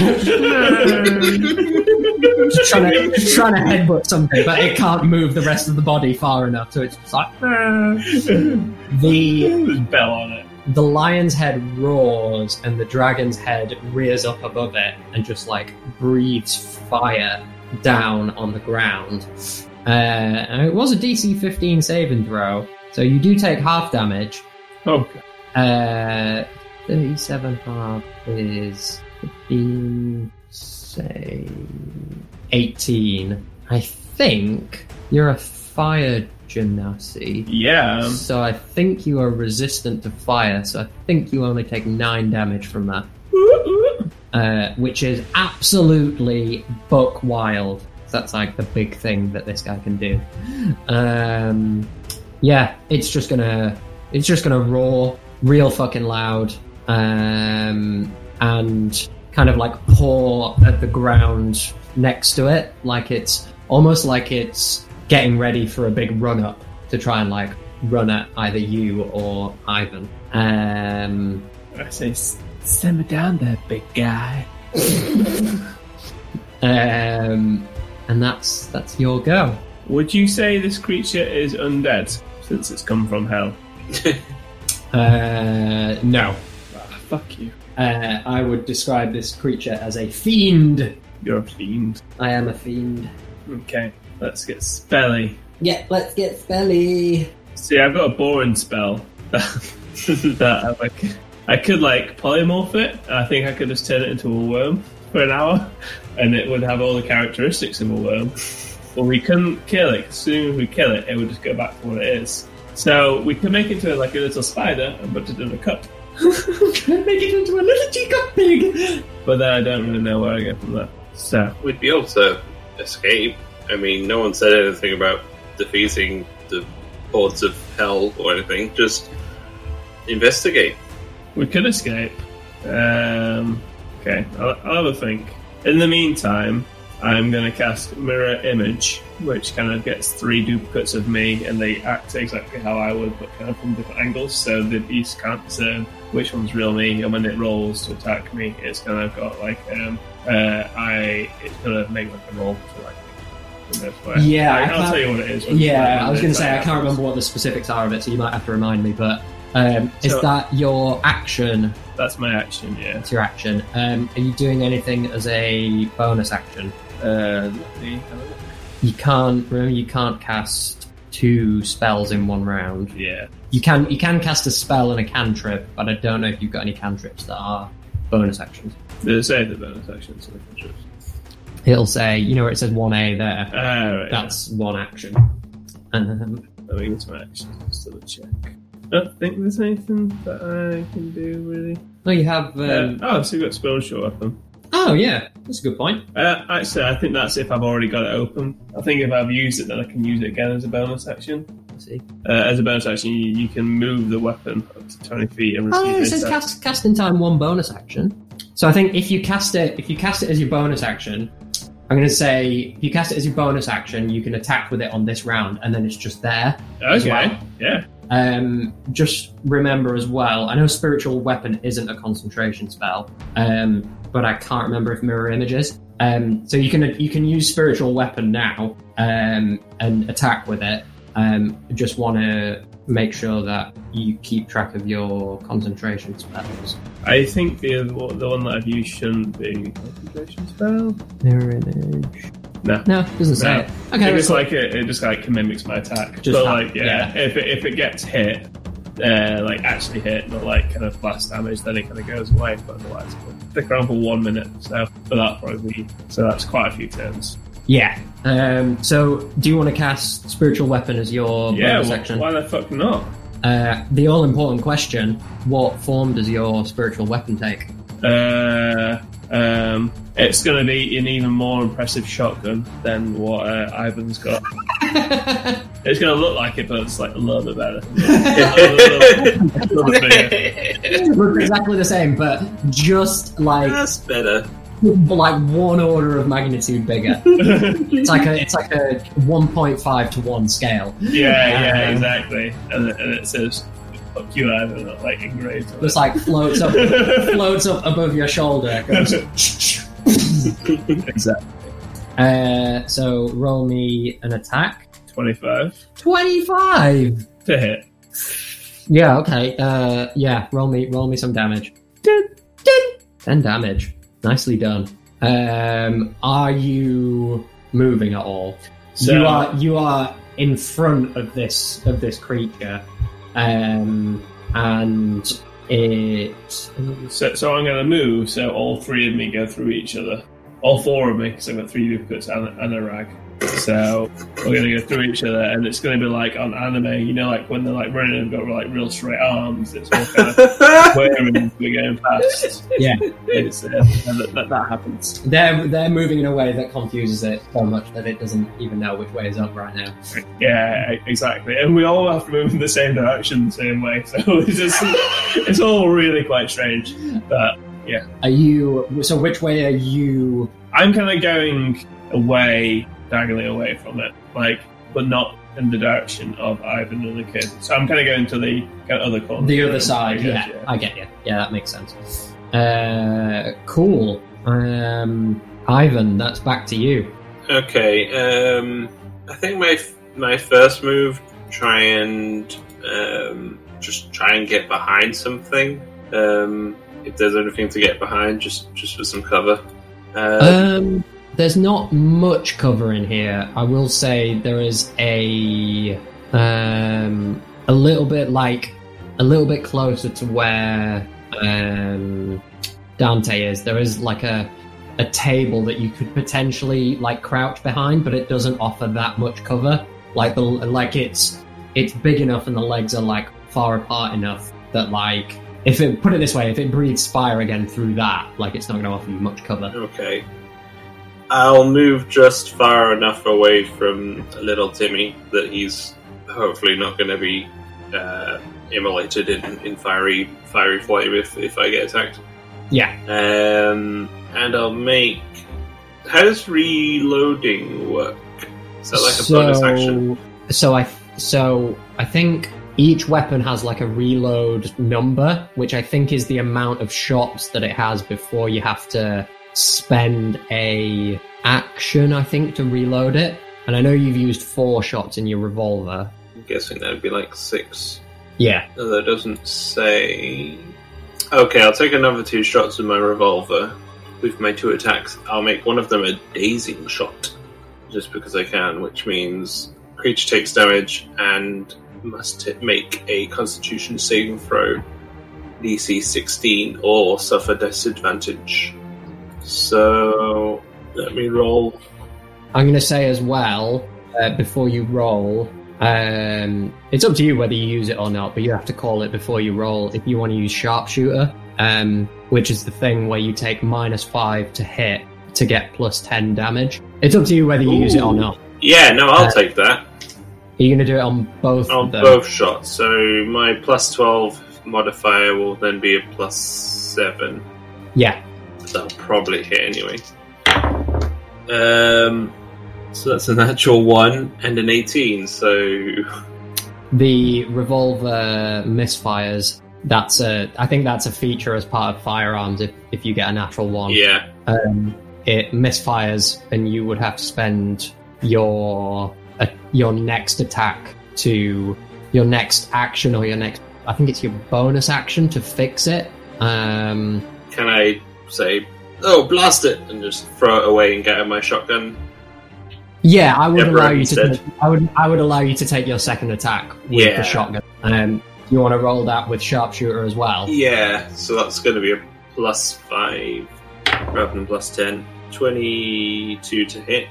B: trying to just trying to headbutt something, but it can't move the rest of the body far enough, so it's just like (laughs) the
D: bell on it.
B: the lion's head roars and the dragon's head rears up above it and just like breathes fire down on the ground. Uh, it was a DC 15 saving throw, so you do take half damage.
D: Oh,
B: Uh, 37 half is 15, say 18. I think you're a fire genasi.
D: yeah.
B: So I think you are resistant to fire, so I think you only take nine damage from that. (laughs) Uh, which is absolutely buck wild. That's like the big thing that this guy can do. Um, yeah, it's just gonna, it's just gonna roar real fucking loud, um, and kind of like paw at the ground next to it, like it's almost like it's getting ready for a big run up to try and like run at either you or Ivan. Um,
D: I say, send me down there, big guy. (laughs)
B: um, and that's that's your go.
D: Would you say this creature is undead since it's come from hell? (laughs)
B: Uh, no,
D: fuck you.
B: Uh, I would describe this creature as a fiend.
D: You're a fiend.
B: I am a fiend.
D: Okay, let's get spelly.
B: Yeah, let's get spelly.
D: See, I've got a boring spell (laughs) that I like. I could like polymorph it. I think I could just turn it into a worm for an hour, and it would have all the characteristics of a worm. But we couldn't kill it. As soon as we kill it, it would just go back to what it is. So we could make it into like a little spider and put it in a cup. (laughs)
B: Make it into a little teacup pig.
D: But then I don't really know where I go from there. So
C: We'd be able to escape. I mean, no one said anything about defeating the hordes of hell or anything. Just investigate.
D: we could escape. Um, okay, I'll, I'll have a think. In the meantime, I'm going to cast Mirror Image, which kind of gets three duplicates of me, and they act exactly how I would, but kind of from different angles. So the beast can't discern which one's real me, and when it rolls to attack me, it's kind of got like um, uh, I it's gonna make like a roll to like.
B: Yeah,
D: Like, I'll tell you what it is.
B: Yeah, I was going to say I can't remember what the specifics are of it, so you might have to remind me. But um, is
D: So-
B: that your action?
D: That's my action. Yeah.
B: That's your action. Um, are you doing anything as a bonus action?
D: Uh, let me have a look.
B: You can't. Remember, you can't cast two spells in one round.
D: yeah.
B: You can. You can cast a spell and a cantrip, but I don't know if you've got any cantrips that are bonus actions.
D: It say the bonus actions? or the cantrips?
B: It'll say, you know, where it says one A there.
D: Ah, right.
B: That's one action. Um,
D: Let me get to my actions. Just double check. I don't think there's anything that I can do really.
B: oh, you have. Um,
D: Uh, oh, so you've got spiritual weapon.
B: Oh, yeah, that's a good point.
D: Uh, actually, I think that's if I've already got it open. I think if I've used it, then I can use it again as a bonus action.
B: Let's see.
D: Uh, as a bonus action, you, you can move the weapon up to 20 feet and repeat
B: Oh, it
D: this
B: says cast, cast in time one bonus action. So I think if you cast it, if you cast it as your bonus action, I'm going to say if you cast it as your bonus action, you can attack with it on this round, and then it's just there. as
D: Okay,
B: well.
D: yeah.
B: Um, just remember as well, I know spiritual weapon isn't a concentration spell, um, but I can't remember if mirror images. Um, so you can you can use spiritual weapon now um, and attack with it. Um, just want to make sure that you keep track of your concentration spells.
D: I think the one- the one that I've used shouldn't be concentration spell.
B: Mirror image.
D: No.
B: No, doesn't say
D: No.
B: it. Okay,
D: it just
B: cool.
D: like it, it just like mimics my attack.
B: Just
D: but
B: ha-
D: like yeah, if it, if it gets hit, uh, like actually hit, not like kind of blast damage, then it kind of goes away. But otherwise, it'll stick around for one minute. So but that probably so that's quite a few turns.
B: yeah. Um, so, do you want to cast spiritual weapon as your
D: yeah,
B: bonus action?
D: why the fuck not?
B: Uh, the all important question: What form does your spiritual weapon take?
D: Uh, um, it's going to be an even more impressive shotgun than what uh, Ivan's got. (laughs) It's going to look like it, but it's like a little bit better. (laughs) a little, a little.
B: Looks exactly the same, but just like
C: That's better.
B: like one order of magnitude bigger. (laughs) It's like a it's like a one point five to one scale.
D: Yeah, yeah,
B: Um,
D: exactly. And, it- and it says "fuck you, Ivan," like engraved. on
B: Just
D: it.
B: like floats up (laughs) floats up above your shoulder. Goes, (laughs)
D: exactly.
B: uh, so roll me an attack. 25. 25!
D: to hit.
B: Yeah. Okay. Uh, yeah. Roll me roll me some damage. Dun, dun. Ten damage. Nicely done. Um, are you moving at all?
D: So-
B: you are you are in front of this of this creature, um, and it.
D: So, so I'm going to move. So all three of me go through each other. All four of me, because I've got three duplicates and, and a rag. So we're going to go through each other, and it's going to be like on anime, you know, like when they're like running and got like real straight arms. It's all kind of (laughs) wearing, we're going fast.
B: Yeah,
D: It's, uh, that, that, that happens.
B: they're they're moving in a way that confuses it so much that it doesn't even know which way is up right now.
D: Yeah, exactly. And we all have to move in the same direction, the same way. So (laughs) it's just, it's all really quite strange. But yeah,
B: Are you? So which way are you?
D: I'm kind of going away, diagonally away from it, like, but not in the direction of Ivan and the kid. So I'm kind of going to the kind of other corner.
B: The other side,
D: I
B: yeah,
D: guess,
B: I get you. Yeah, that makes sense. Uh, cool. Um, Ivan, that's back to you.
C: Okay, um, I think my my first move try and um, just try and get behind something. Um, if there's anything to get behind, just just for some cover. Uh,
B: Um, there's not much cover in here. I will say there is a um a little bit like a little bit closer to where um Dante is. There is like a a table that you could potentially like crouch behind, but it doesn't offer that much cover. Like the like it's it's big enough and the legs are like far apart enough that like if it put it this way, if it breathes fire again through that, like it's not going to offer you much cover.
C: Okay. I'll move just far enough away from little Timmy that he's hopefully not going to be uh, immolated in, in fiery fiery flame if, if I get attacked.
B: Yeah.
C: Um, and I'll make. How does reloading work? Is that like a bonus action?
B: So I so I think each weapon has like a reload number, which I think is the amount of shots that it has before you have to spend a action. I think to reload it. And I know you've used four shots in your revolver.
C: I'm guessing that'd be like six.
B: Yeah.
C: No, that doesn't say. Okay, I'll take another two shots with my revolver. With my two attacks, I'll make one of them a dazing shot, just because I can, which means creature takes damage and must t- make a Constitution saving throw, DC 16, or suffer disadvantage. So let me roll.
B: I'm going to say as well uh, before you roll. Um, it's up to you whether you use it or not, but you have to call it before you roll if you want to use sharpshooter, um, which is the thing where you take minus five to hit to get plus ten damage. It's up to you whether you use it or not.
C: Yeah, no, I'll
B: Uh,
C: take that.
B: Are you going to do it on both
C: on both shots. So my plus 12 modifier will then be a plus 7.
B: Yeah.
C: That'll probably hit anyway. Um, so that's a natural 1 and an 18. So
B: The revolver misfires. That's a. I think that's a feature as part of firearms. If if you get a natural one,
C: yeah,
B: um, it misfires, and you would have to spend your uh, your next attack to your next action or your next. I think it's your bonus action to fix it. Um,
C: can I say, oh, blast it, and just throw it away and get out my shotgun?
B: yeah, I would
C: Yeah,
B: allow
C: right,
B: you to. Take, I would. I would allow you to take your second attack with
C: Yeah.
B: the shotgun. Um, you want to roll that with sharpshooter as well?
C: Yeah, so that's going to be a plus 5 rather than plus 10. 22 to hit.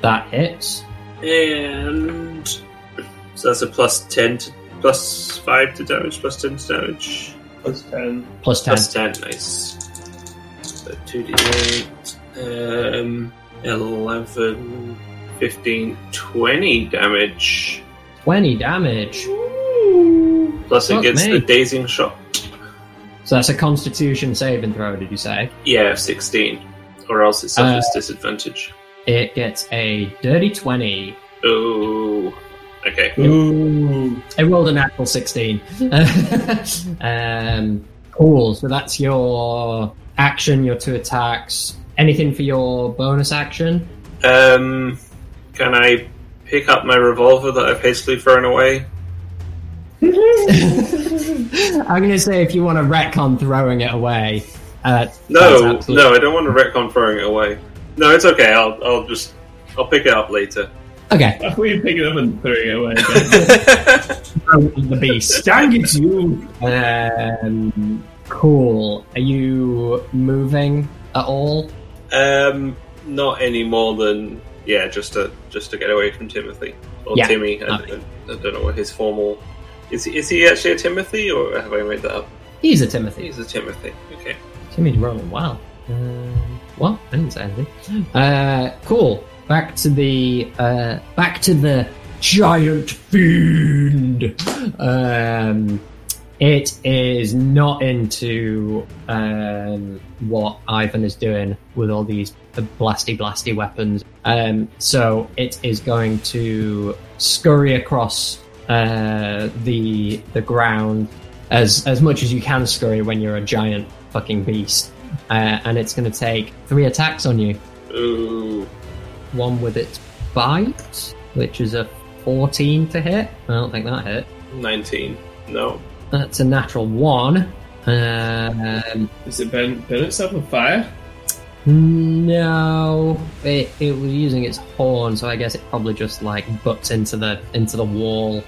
B: That hits.
C: And so that's a plus ten to plus five to damage, plus ten to damage,
D: Plus 10.
B: Plus ten.
C: plus ten. Nice. So two d eight, um, 11, 15, 20 damage.
B: Twenty damage.
C: Plus it gets
B: me.
C: the dazing shot.
B: So that's a Constitution saving throw. Did you say?
C: Yeah, sixteen, or else it suffers
B: Uh,
C: disadvantage.
B: It gets a dirty twenty.
C: Oh, okay.
D: Ooh.
B: I rolled a natural 16. (laughs) um, cool. So that's your action, your two attacks. Anything for your bonus action?
C: Um, can I pick up my revolver that I've hastily thrown away? (laughs)
B: I'm going to say if you want to retcon throwing it away. Uh,
C: No,
B: absolutely-
C: no, I don't want to retcon throwing it away. No, it's okay. I'll, I'll just, I'll pick it up later.
B: Okay.
D: I thought you'd pick it up and throw it away again. (laughs) (laughs)
B: The beast.
D: Dang it, you!
B: Um, cool. Are you moving at all?
C: um, not any more than yeah, just to just to get away from Timothy or
B: Yeah.
C: Timmy. I,
B: Okay.
C: I, I don't know what his formal is. He, is he actually a Timothy or have I made that up?
B: He's a Timothy.
C: He's a Timothy. Okay.
B: Timmy's rolling well. Um, well, I didn't say anything. Uh, cool. Back to the uh, back to the giant fiend. Um, it is not into um, what Ivan is doing with all these blasty blasty weapons. Um, so it is going to scurry across uh, the the ground as as much as you can scurry when you're a giant fucking beast. Uh, and it's going to take three attacks on you.
C: Ooh.
B: One with its bite, which is a 14 to hit. I don't think that hit.
C: Nineteen. No.
B: That's a natural one. Um,
D: Does it burn, burn itself on fire?
B: no, it, it was using its horn, so I guess it probably just like butts into the into the wall.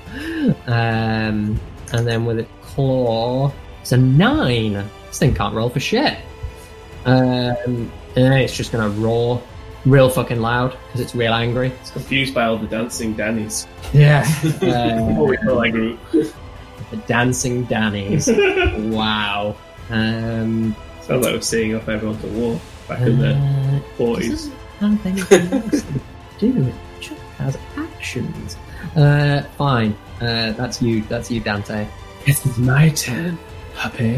B: Um, and then with its claw, it's a nine. This thing can't roll for shit. Um, and then it's just gonna roar real fucking loud because it's real angry.
D: It's confused by all the dancing Dannies.
B: Yeah. (laughs)
D: What we call that group.
B: The dancing Dannies. (laughs) wow. Um,
D: Sounds like we're seeing off everyone to war back in the
B: uh,
D: 40s.
B: have anything else to do. It just has actions. Uh, fine. Uh, that's you. That's you, Dante.
D: It's my turn, puppy.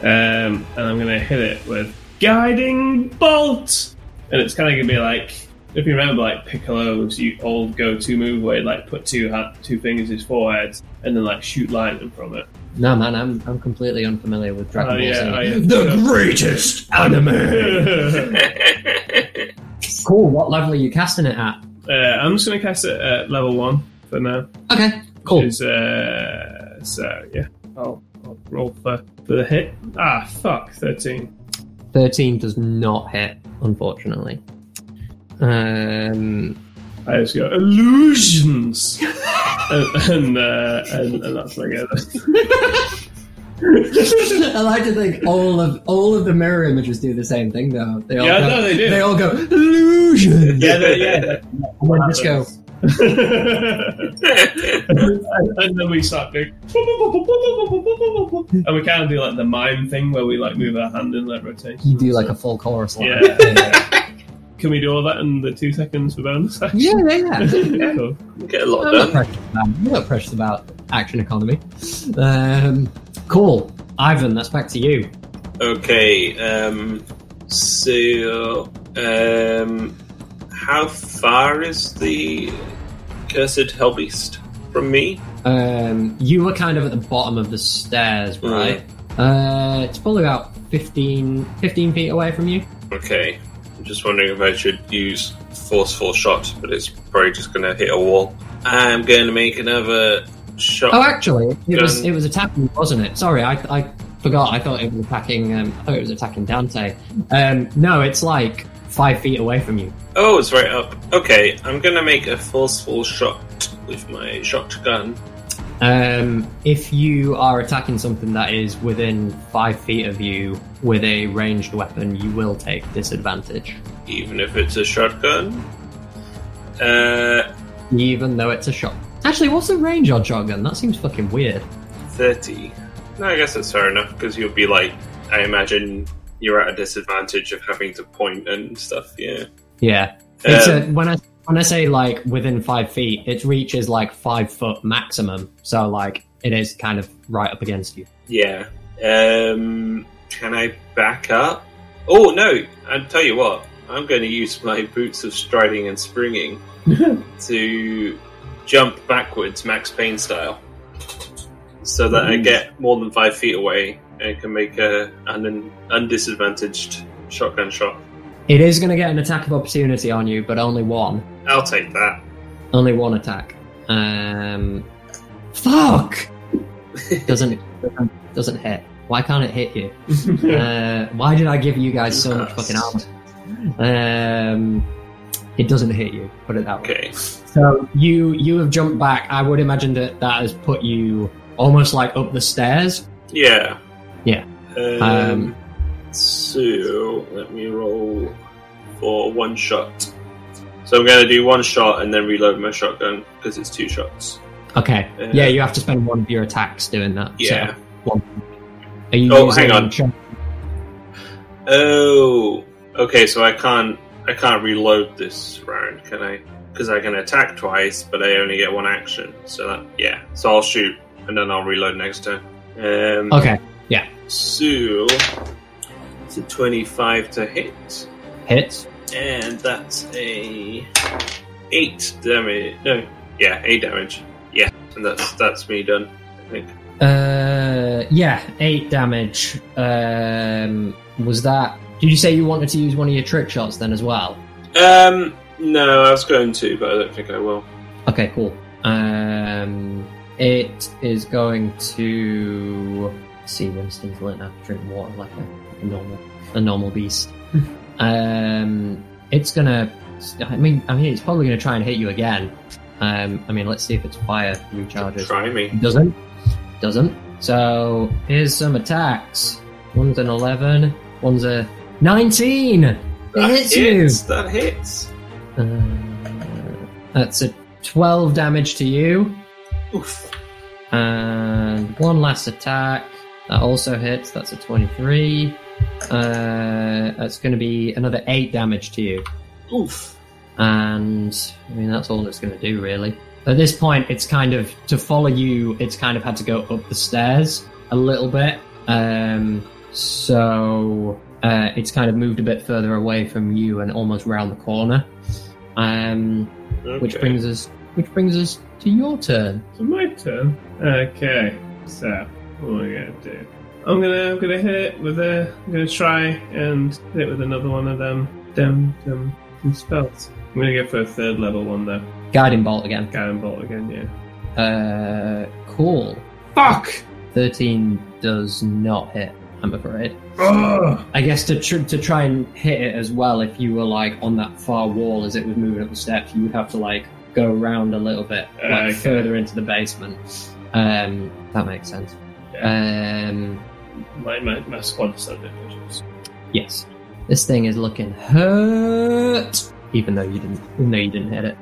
D: Um, and I'm gonna hit it with guiding bolt, and it's kind of gonna be like if you remember like Piccolo's you old go-to move where you like put two ha- two fingers in his forehead and then like shoot lightning from it.
B: No, man, I'm I'm completely unfamiliar with Dragon
D: Oh,
B: Ball
D: yeah,
B: Z.
D: oh, yeah.
B: The greatest anime. (laughs) cool. What level are you casting it at?
D: uh, I'm just gonna cast it at level one for now.
B: Okay. Cool.
D: Which is, uh, so yeah, I'll, I'll roll for for the hit. Ah, fuck, thirteen.
B: Thirteen does not hit, unfortunately. Um,
D: I just go illusions, and (laughs) and, uh, and and that's like it. (laughs)
B: I like to think all of all of the mirror images do the same thing, though. They all
D: Yeah,
B: go,
D: no, they do.
B: They all go illusion.
D: yeah, they- yeah. (laughs)
B: And then just go.
D: and, and then we start doing, and we kind of do like the mime thing where we like move our hand in like rotation.
B: You do like a full chorus line.
D: Yeah. Can we do all that in the two seconds for bonus? action?
B: yeah, yeah. yeah. (laughs)
D: Cool.
C: Get a lot
B: I'm not
C: done.
B: precious about, I'm not precious about action economy. Um, cool, Ivan. That's back to you.
C: Okay, um, so, um, how far is the cursed hellbeast from me?
B: Um, you were kind of at the bottom of the stairs, right? Uh, it's probably about 15, 15 feet away from you.
C: Okay, I'm just wondering if I should use forceful shot, but it's probably just going to hit a wall. I'm going to make another shot.
B: Oh, actually, it was it was attacking, wasn't it? Sorry, I, I forgot. I thought it was attacking. Um, I thought it was attacking Dante. Um, no, it's like five feet away from you.
C: Oh, it's right up. Okay, I'm going to make a forceful shot with my shotgun.
B: Um, if you are attacking something that is within five feet of you with a ranged weapon, you will take disadvantage,
C: even if it's a shotgun. Uh,
B: even though it's a shot. Actually, what's the range on shotgun? That seems fucking weird.
C: 30. No, I guess that's fair enough, because you'll be like, I imagine you're at a disadvantage of having to point and stuff, yeah.
B: Yeah, it's a,
C: Um,
B: when I when I say like within five feet, it reaches like five foot maximum. So like it is kind of right up against you.
C: Yeah. Um, can I back up? Oh, no, I'll tell you what, I'm going to use my boots of striding and springing (laughs) to jump backwards, Max Payne style, so that I get more than five feet away and can make a, an un- undisadvantaged shotgun shot.
B: It is going to get an attack of opportunity on you, but only one.
C: I'll take that.
B: Only one attack. Um, fuck. Doesn't (laughs) doesn't, hit. Why can't it hit you? (laughs) uh, why did I give you guys so much fucking armor? Um, it doesn't hit you. Put it that way.
C: Okay.
B: So you you have jumped back. I would imagine that that has put you almost like up the stairs.
C: Yeah.
B: Yeah.
C: Um,
B: Um,
C: so let me roll for one shot. So I'm going to do one shot and then reload my shotgun because it's two shots.
B: Okay.
C: Uh,
B: yeah, you have to spend one of your attacks doing that.
C: Yeah.
B: So, one. Are you
C: Oh, hang on.
B: shot-
C: Oh. Okay, so I can't I can't reload this round, can I? Because I can attack twice, but I only get one action. So that yeah. So I'll shoot and then I'll reload next turn. Um,
B: Okay. Yeah.
C: So it's a twenty-five to hit.
B: Hits.
C: And that's a eight damage. No, yeah, eight damage. Yeah, and that's that's me done. I think.
B: Uh, yeah, eight damage. Um, was that? Did you say you wanted to use one of your trick shots then as well?
C: Um, no, I was going to, but I don't think I will.
B: Okay, cool. Um, it is going to see Winston's learned how to drink water like a normal a normal beast. um, it's gonna. I mean, I mean, it's probably gonna try and hit you again. Um, I mean, let's see if it's fire recharges.
C: Try me.
B: Doesn't. Doesn't. So here's some attacks. One's an eleven. One's a nineteen. It
C: That
B: hits you.
C: That hits.
B: Uh, that's a twelve damage to you.
C: Oof.
B: And one last attack. That also hits. That's a 23. Uh, that's going to be another 8 damage to you.
C: Oof.
B: And, I mean, that's all it's going to do, really. At this point, it's kind of, to follow you, it's kind of had to go up the stairs a little bit. Um, so, uh, it's kind of moved a bit further away from you and almost round the corner. Um, which brings us, which brings us to your turn.
D: So my turn. Okay. So what am I gonna do? I'm gonna I'm gonna hit it with a I'm gonna try and hit it with another one of them them them, them spells. I'm gonna go for a third level one though.
B: Guiding bolt again.
D: Guiding bolt again, yeah.
B: Uh, cool.
D: Fuck!
B: 13 does not hit, I'm afraid.
D: Oh!
B: I guess to tr- to try and hit it as well, if you were like on that far wall as it was moving up the steps, you would have to like go around a little bit, like
D: Okay.
B: further into the basement. Um, that makes sense. Um,
D: My my, my squad is so difficult.
B: yes, this thing is looking hurt, even though you didn't, even though you didn't hit it.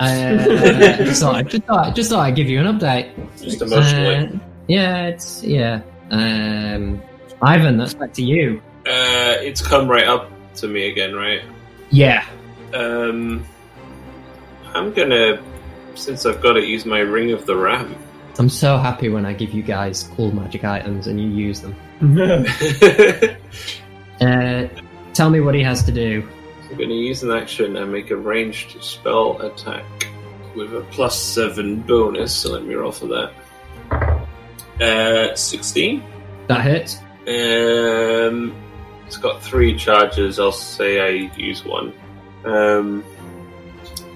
B: Uh, (laughs) so I just thought, just thought I'd give you an update.
C: Just emotionally.
B: Uh, yeah, it's yeah. Um, Ivan, that's back to you.
C: Uh, it's come right up to me again, right?
B: Yeah.
C: Um, I'm gonna, since I've got to use my Ring of the Ram.
B: I'm so happy when I give you guys cool magic items and you use them.
C: I'm (laughs)
B: Uh, tell me what he has to do.
C: I'm gonna use an action and make a ranged spell attack with a plus seven bonus. So let me roll for that. Uh, sixteen.
B: That hits.
C: Um, it's got three charges. I'll say I use one. Um,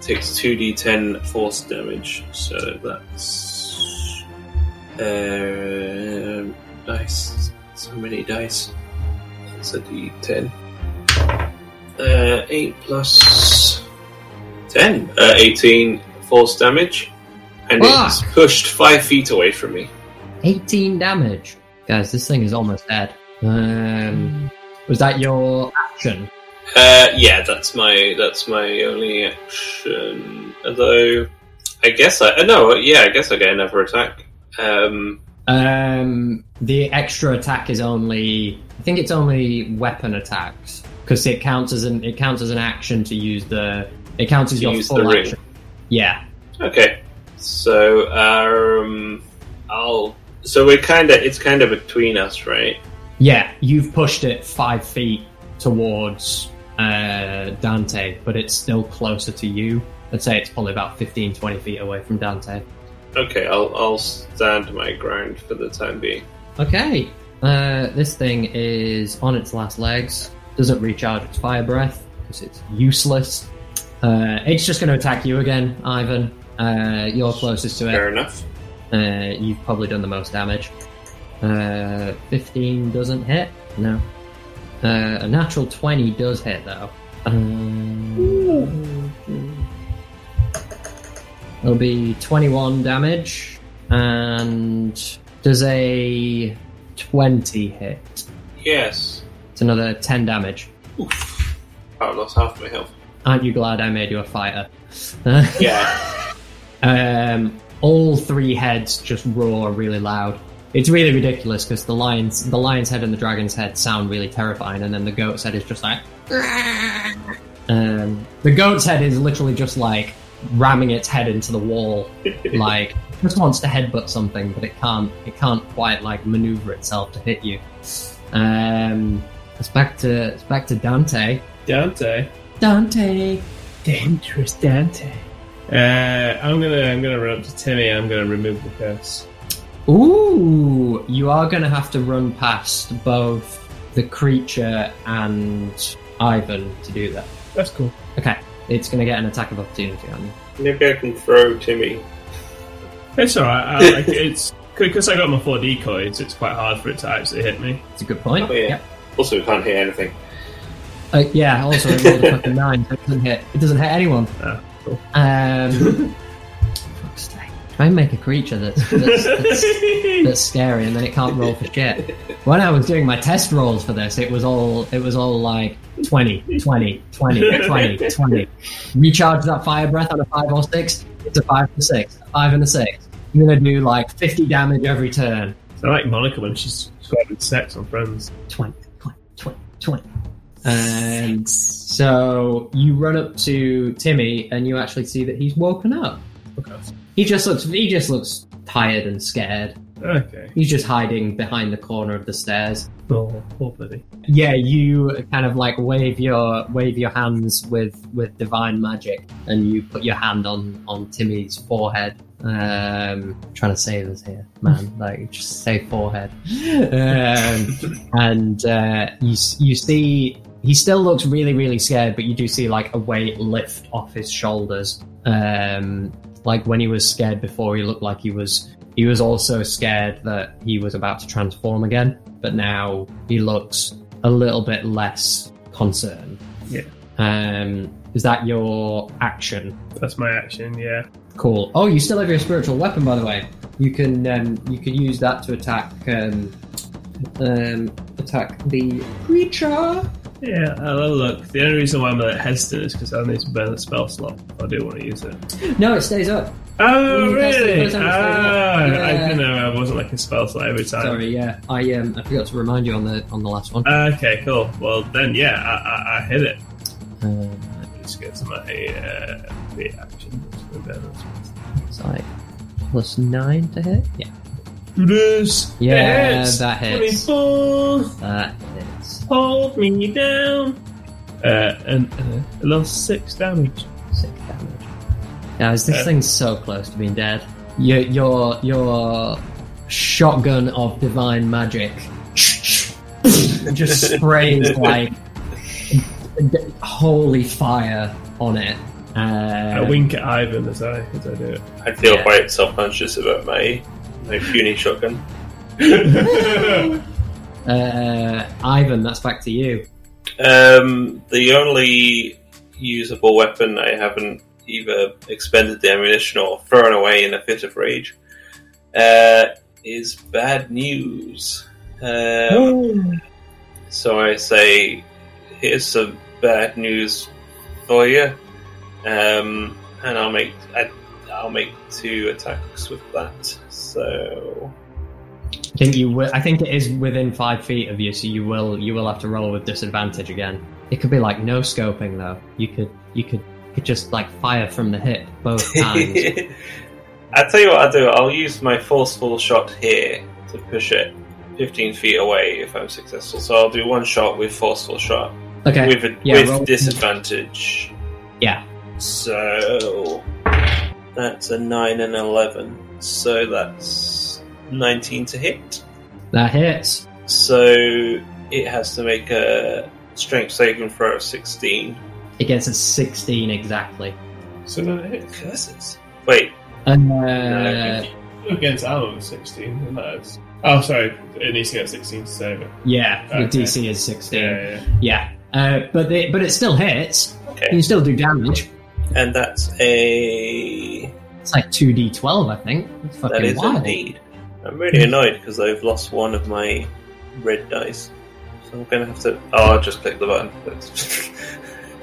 C: takes two d10 force damage. So that's um dice. So many dice. That's a d10. Uh, eight plus ten. Uh, eighteen force damage, and it's pushed five feet away from me.
B: 18 damage. Guys, this thing is almost dead. Um, was that your action?
C: Uh, yeah, that's my that's my only action. Although, I guess I uh, no, yeah, I guess I get another attack. Um,
B: Um, the extra attack is only. I think it's only weapon attacks because it counts as an it counts as an action to use the. It counts as your full action. Yeah.
C: okay, so um, I'll. So we're kind of it's kind of between us, right?
B: Yeah, you've pushed it five feet towards uh, Dante, but it's still closer to you. I'd say it's probably about 15, 20 feet away from Dante.
C: Okay, I'll I'll stand my ground for the time being.
B: Okay, uh, this thing is on its last legs. Doesn't recharge its fire breath because it's useless. Uh, it's just going to attack you again, Ivan. Uh, you're closest to it.
C: Fair enough.
B: Uh, you've probably done the most damage. Uh, 15 doesn't hit. No. Uh, a natural 20 does hit though. Um, it'll be 21 damage and does a 20 hit.
C: Yes.
B: It's another 10 damage.
C: Oof. I lost half my health.
B: Aren't you glad I made you a fighter? (laughs)
C: Yeah.
B: Um, all three heads just roar really loud. It's really ridiculous because the lion's the lion's head and the dragon's head sound really terrifying, and then the goat's head is just like. (laughs) Um, the goat's head is literally just like ramming its head into the wall, (laughs) like just wants to headbutt something, but it can't. It can't quite like maneuver itself to hit you. Um, it's back to it's back to Dante.
D: Dante.
B: Dante.
D: Dangerous Dante. Uh, I'm gonna I'm gonna run up to Timmy. and I'm gonna remove the curse.
B: Ooh, you are going to have to run past both the creature and Ivan to do that.
D: That's cool.
B: Okay, it's going to get an attack of opportunity on you.
C: Maybe I can throw Timmy.
D: It's alright. I, like, it's (laughs) because I got my four decoys, it's quite hard for it to actually hit me.
B: It's a good point.
C: Oh, yeah. Also, we can't hear anything.
B: Uh, yeah. Also, it (laughs) rolled a fucking nine, so it doesn't hit. It doesn't hit anyone.
D: Ah, cool.
B: Um, fuck's sake. Try and make a creature that's, that's, that's, (laughs) that's scary, and then it can't roll for shit. When I was doing my test rolls for this, it was all it was all like 20, 20, 20, 20, 20. Recharge that fire breath on a five or six. It's a five and a six. A five and a six. I'm gonna do like 50 damage every turn.
D: I like Monica when she's having sex on Friends.
B: 20, 20, 20, 20. And so you run up to Timmy and you actually see that he's woken up.
D: Okay.
B: He just looks he just looks tired and scared.
D: Okay.
B: He's just hiding behind the corner of the stairs.
D: Oh, poor buddy.
B: Yeah, you kind of like wave your wave your hands with with divine magic, and you put your hand on on Timmy's forehead. Um, trying to save us here, man. (laughs) Like just say forehead. Um, (laughs) and uh, you you see he still looks really really scared, but you do see like a weight lift off his shoulders. Um, like when he was scared before, he looked like he was he was also scared that he was about to transform again, but now he looks a little bit less concerned.
D: Yeah.
B: Um, is that your action?
D: That's my action, yeah.
B: Cool. Oh, you still have your spiritual weapon, by the way. You can um, you can use that to attack um, um, attack the creature.
D: Yeah, I'll have a look. The only reason why I'm a bit hesitant is because I need to burn a spell slot. I do want to use it.
B: No, it stays up.
D: Oh, really?
B: first time it's
D: Ah,
B: done.
D: I didn't know I wasn't like a spell slot every time.
B: Sorry, yeah, I um I forgot to remind you on the on the last one.
D: Ah, Okay, cool. Well, then, yeah, I, I, I hit it.
B: Um,
D: Let's get to my uh, the action. Let's go down this one.
B: it's like plus nine to hit. Yeah,
D: this.
B: Yeah,
D: hits.
B: that hits.
D: 24.
B: that hits.
D: Hold me down. Uh, and uh, I lost six damage.
B: Six damage. Guys, this
D: Uh,
B: thing's so close to being dead. Your your your shotgun of divine magic (laughs) just sprays (laughs) like holy fire on it.
D: I
B: Uh,
D: wink at Ivan as I as I do it.
C: I feel
B: Yeah.
C: quite self conscious about my my puny shotgun. (laughs)
B: uh, Ivan, that's back to you.
C: Um, the only usable weapon I haven't either expended the ammunition or thrown away in a fit of rage uh, is bad news. Um, so I say, here's some bad news for you, um, and I'll make I, I'll make two attacks with that. So
B: I think you will. I think it is within five feet of you, so you will you will have to roll with disadvantage again. It could be like no scoping though. You could you could could just like fire from the hip both (laughs) times.
C: I'll tell you what I'll do. I'll use my forceful shot here to push it 15 feet away if I'm successful. So I'll do one shot with forceful shot
B: okay.
C: with a,
B: yeah,
C: with
B: roll-
C: disadvantage.
B: Yeah.
C: So that's a 9 and 11. So that's 19 to hit.
B: That hits.
C: So it has to make a strength saving throw of 16.
B: It gets a sixteen exactly.
D: so then it hits.
C: Curses. Wait,
B: And uh,
C: No,
D: Against Alan with 16, and that is. Oh, sorry, it needs to get 16 to save it.
B: yeah, the DC is sixteen.
D: Yeah,
B: Yeah,
D: yeah.
B: Uh, but they, but it still hits. You
C: okay.
B: can still do damage.
C: And that's a
B: It's like two d twelve, I think. That's fucking
C: is
B: wild.
C: indeed. I'm really annoyed because I've lost one of my red dice. So I'm gonna have to. Oh, I'll just click the button.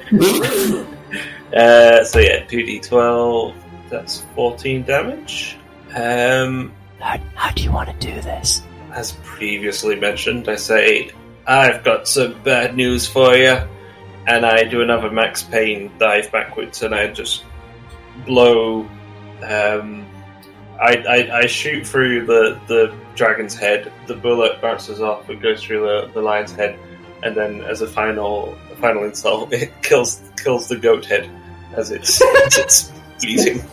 C: (laughs) uh, so yeah, 2d12. That's 14 damage. Um,
B: How, how do you want to do this?
C: as previously mentioned, I say, I've got some bad news for you. And I do another Max Payne dive backwards and I just blow. Um, I, I, I shoot through the, the dragon's head, the bullet bounces off. And goes through the, the lion's head, and then as a final a final insult, (laughs) it kills kills the goat head as it's, (laughs) as it's bleeding.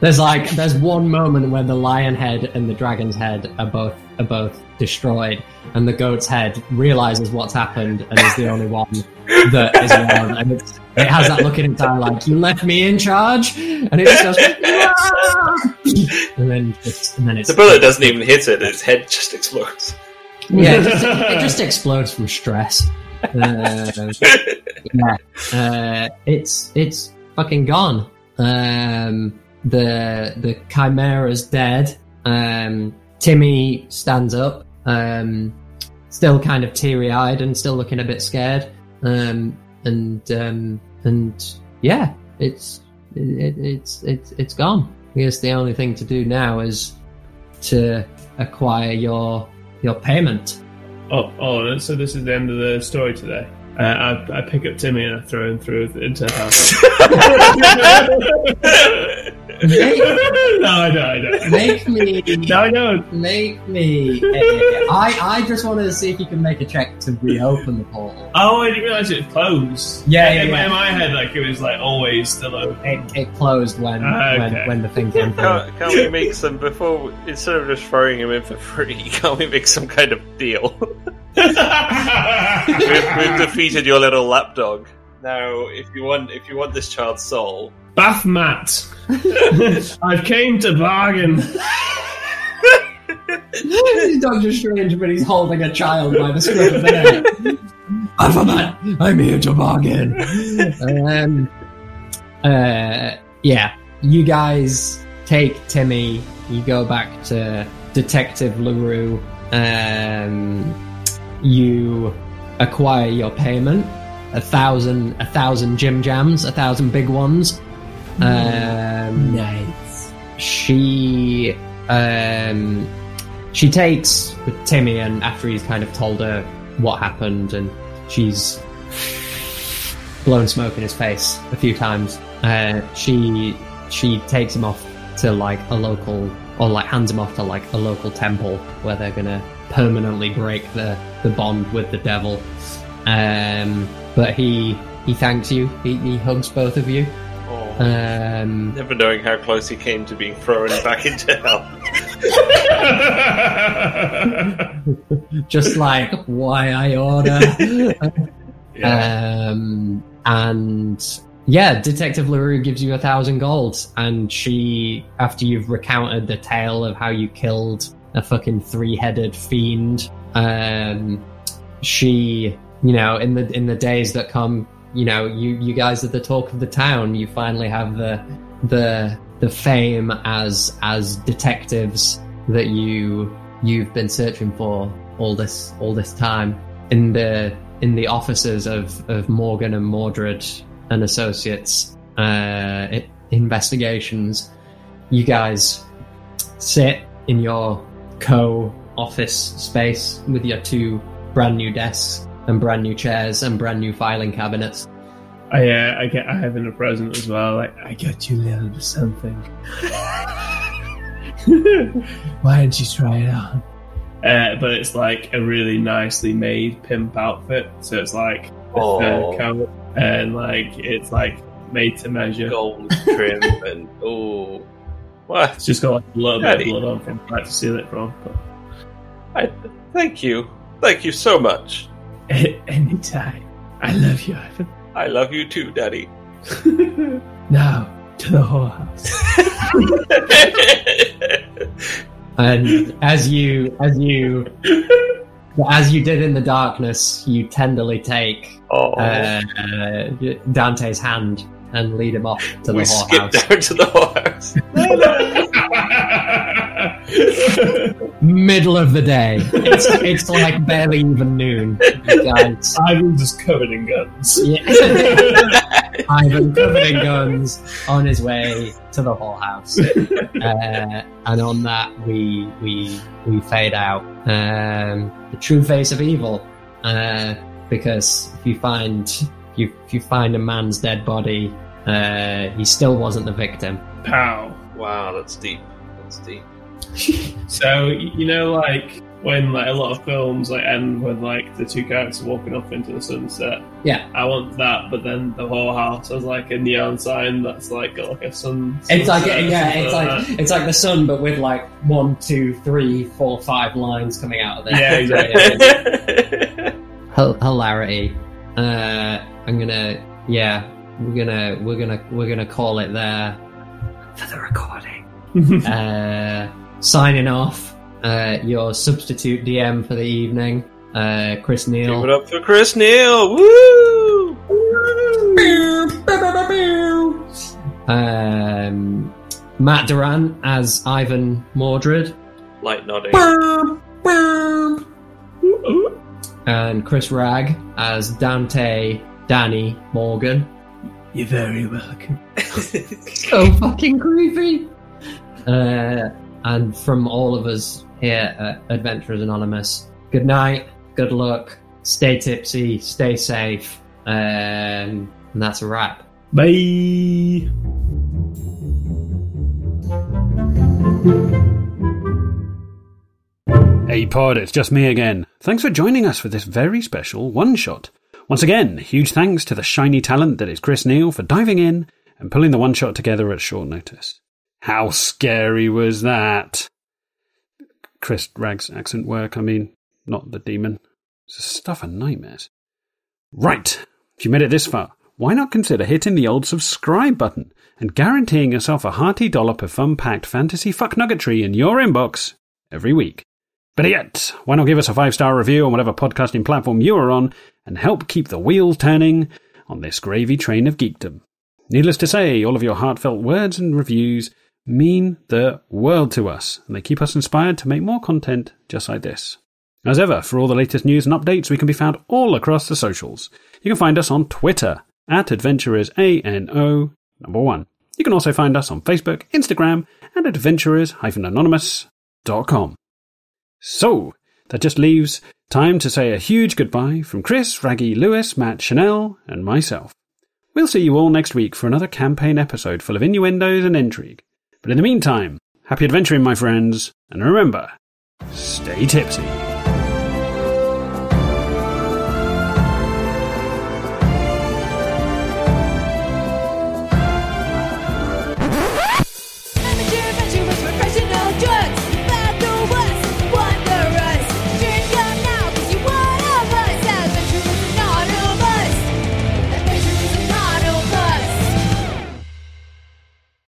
B: There's like there's one moment where the lion head and the dragon's head are both are both destroyed, and the goat's head realizes what's happened and is the only (laughs) one that is warm. And it's, it has that look in its eye like, you left me in charge? And it just goes, "Ah!" and then it's, and then it's,
C: The bullet doesn't even hit it; its head just explodes.
B: yeah, it just, (laughs) it just explodes from stress. Uh, yeah, uh, it's it's fucking gone. Um, the the chimera's dead. Um, Timmy stands up, um, still kind of teary eyed and still looking a bit scared. Um, and um, and yeah, it's it, it's it's it's gone. I guess the only thing to do now is to acquire your your payment.
D: Oh, oh, so this is the end of the story today. Uh, I, I pick up Timmy and I throw him through into the house. (laughs) (laughs) (laughs) no, I don't. I don't.
B: Make me (laughs)
D: No, I don't.
B: Make me. I I just wanted to see if you can make a check to reopen the portal.
D: Oh, I didn't realize it closed.
B: Yeah, yeah,
D: in, my-
B: yeah.
D: in my head, like it was like always still open.
B: It, it closed when,
D: Ah, okay.
B: when when the thing came through.
C: Can't, can't we make some before? we- Instead of just throwing him in for free, (laughs) can't we make some kind of deal? we've, we've defeated your little lapdog. Now, if you want, if you want this child's soul,
D: Bath mat. (laughs) I've came to bargain.
B: He's Doctor Strange, but he's holding a child by the scruff of the neck. Alphabet, I'm here to bargain. um, uh, yeah, you guys take Timmy. You go back to Detective Larue. Um, you acquire your payment. A thousand, a thousand Jim Jams, a thousand big ones. Um,
E: Nice.
B: she um she takes with Timmy and after he's kind of told her what happened and she's blown smoke in his face a few times. Uh she she takes him off to like a local or like hands him off to like a local temple where they're gonna permanently break the the bond with the devil. Um but he he thanks you. He, he hugs both of you um
C: never knowing how close he came to being thrown (laughs) back into hell. (laughs)
B: just like why I order. (laughs)
D: yeah.
B: um, and yeah, Detective Larue gives you a thousand gold, and she, after you've recounted the tale of how you killed a fucking three-headed fiend, um, she, you know, in the in the days that come, you know, you you guys are the talk of the town. You finally have the the the fame as as detectives that you you've been searching for all this all this time in the in the offices of of Morgan and Mordred and associates uh, investigations. You guys sit in your co office space with your two brand new desks and brand new chairs and brand new filing cabinets.
D: I, uh, I get I have in a present as well. Like I got you a little bit something. (laughs) Why don't you try it on? Uh, but it's like a really nicely made pimp outfit. So it's like a
C: Oh.
D: fur coat and like it's like made to measure.
C: Gold trim and (laughs) oh, what?
D: It's just got like a little bit of
C: Daddy.
D: blood on from where to seal it from. But
C: I thank you, thank you so much. (laughs)
D: anytime. I love you, Ivan.
C: I love you too, Daddy. (laughs)
D: now to the whorehouse. (laughs)
B: And as you as you as you did in the darkness, you tenderly take
C: oh,
B: uh, Dante's hand and lead him off to the
C: we skipped
B: whorehouse.
C: down to the whorehouse.
B: Middle of the day. It's it's like barely even noon. You guys.
D: Ivan's just covered in guns.
B: Yeah. (laughs) Ivan covered in guns on his way to the whorehouse. Uh, and on that we we we fade out. Um, the true face of evil. Uh, because if you find if you if you find a man's dead body, uh, he still wasn't the victim.
D: Pow.
C: Wow, that's deep. That's deep. (laughs)
D: So you know, like when like a lot of films like end with like the two characters walking off into the sunset.
B: Yeah.
D: I want that, but then the whole house has like a neon sign that's like got like a sun.
B: It's like yeah, it's like it's like the sun, but with like one, two, three, four, five lines coming out of it.
D: Yeah, (laughs) exactly.
B: Hil- hilarity. Uh, I'm gonna, yeah, we're gonna, we're gonna, we're gonna call it there for the recording. (laughs) uh, signing off. Uh, your substitute DM for the evening, uh, Chris Neal.
C: Give it up for Chris Neal. Woo!
B: Um, Matt Duran as Ivan Mordred.
C: Light nodding.
B: and Chris Ragg as Dante Danny Morgan.
D: You're very welcome. (laughs)
B: So fucking creepy. Uh, and from all of us here at Adventurers Anonymous, good night, good luck, stay tipsy, stay safe, um, and that's a wrap.
D: Bye.
A: Hey Pod, it's just me again. Thanks for joining us for this very special one shot. Once again, huge thanks to the shiny talent that is Chris Neal for diving in and pulling the one shot together at short notice. How scary was that? Chris Ragg's accent work, I mean, not the demon. It's stuff of nightmares. Right, if you made it this far, why not consider hitting the old subscribe button and guaranteeing yourself a hearty dollop of fun packed fantasy fuck nuggetry in your inbox every week? Better yet, why not give us a five star review on whatever podcasting platform you are on and help keep the wheel turning on this gravy train of geekdom? Needless to say, all of your heartfelt words and reviews mean the world to us, and they keep us inspired to make more content just like this. As ever, for all the latest news and updates, we can be found all across the socials. You can find us on Twitter at Adventurers ANO number one. You can also find us on Facebook, Instagram, and adventurers-anonymous.com. So, that just leaves time to say a huge goodbye from Chris, Raggy, Lewis, Matt, Chanel, and myself. We'll see you all next week for another campaign episode full of innuendos and intrigue. But in the meantime, happy adventuring, my friends, and remember, stay tipsy.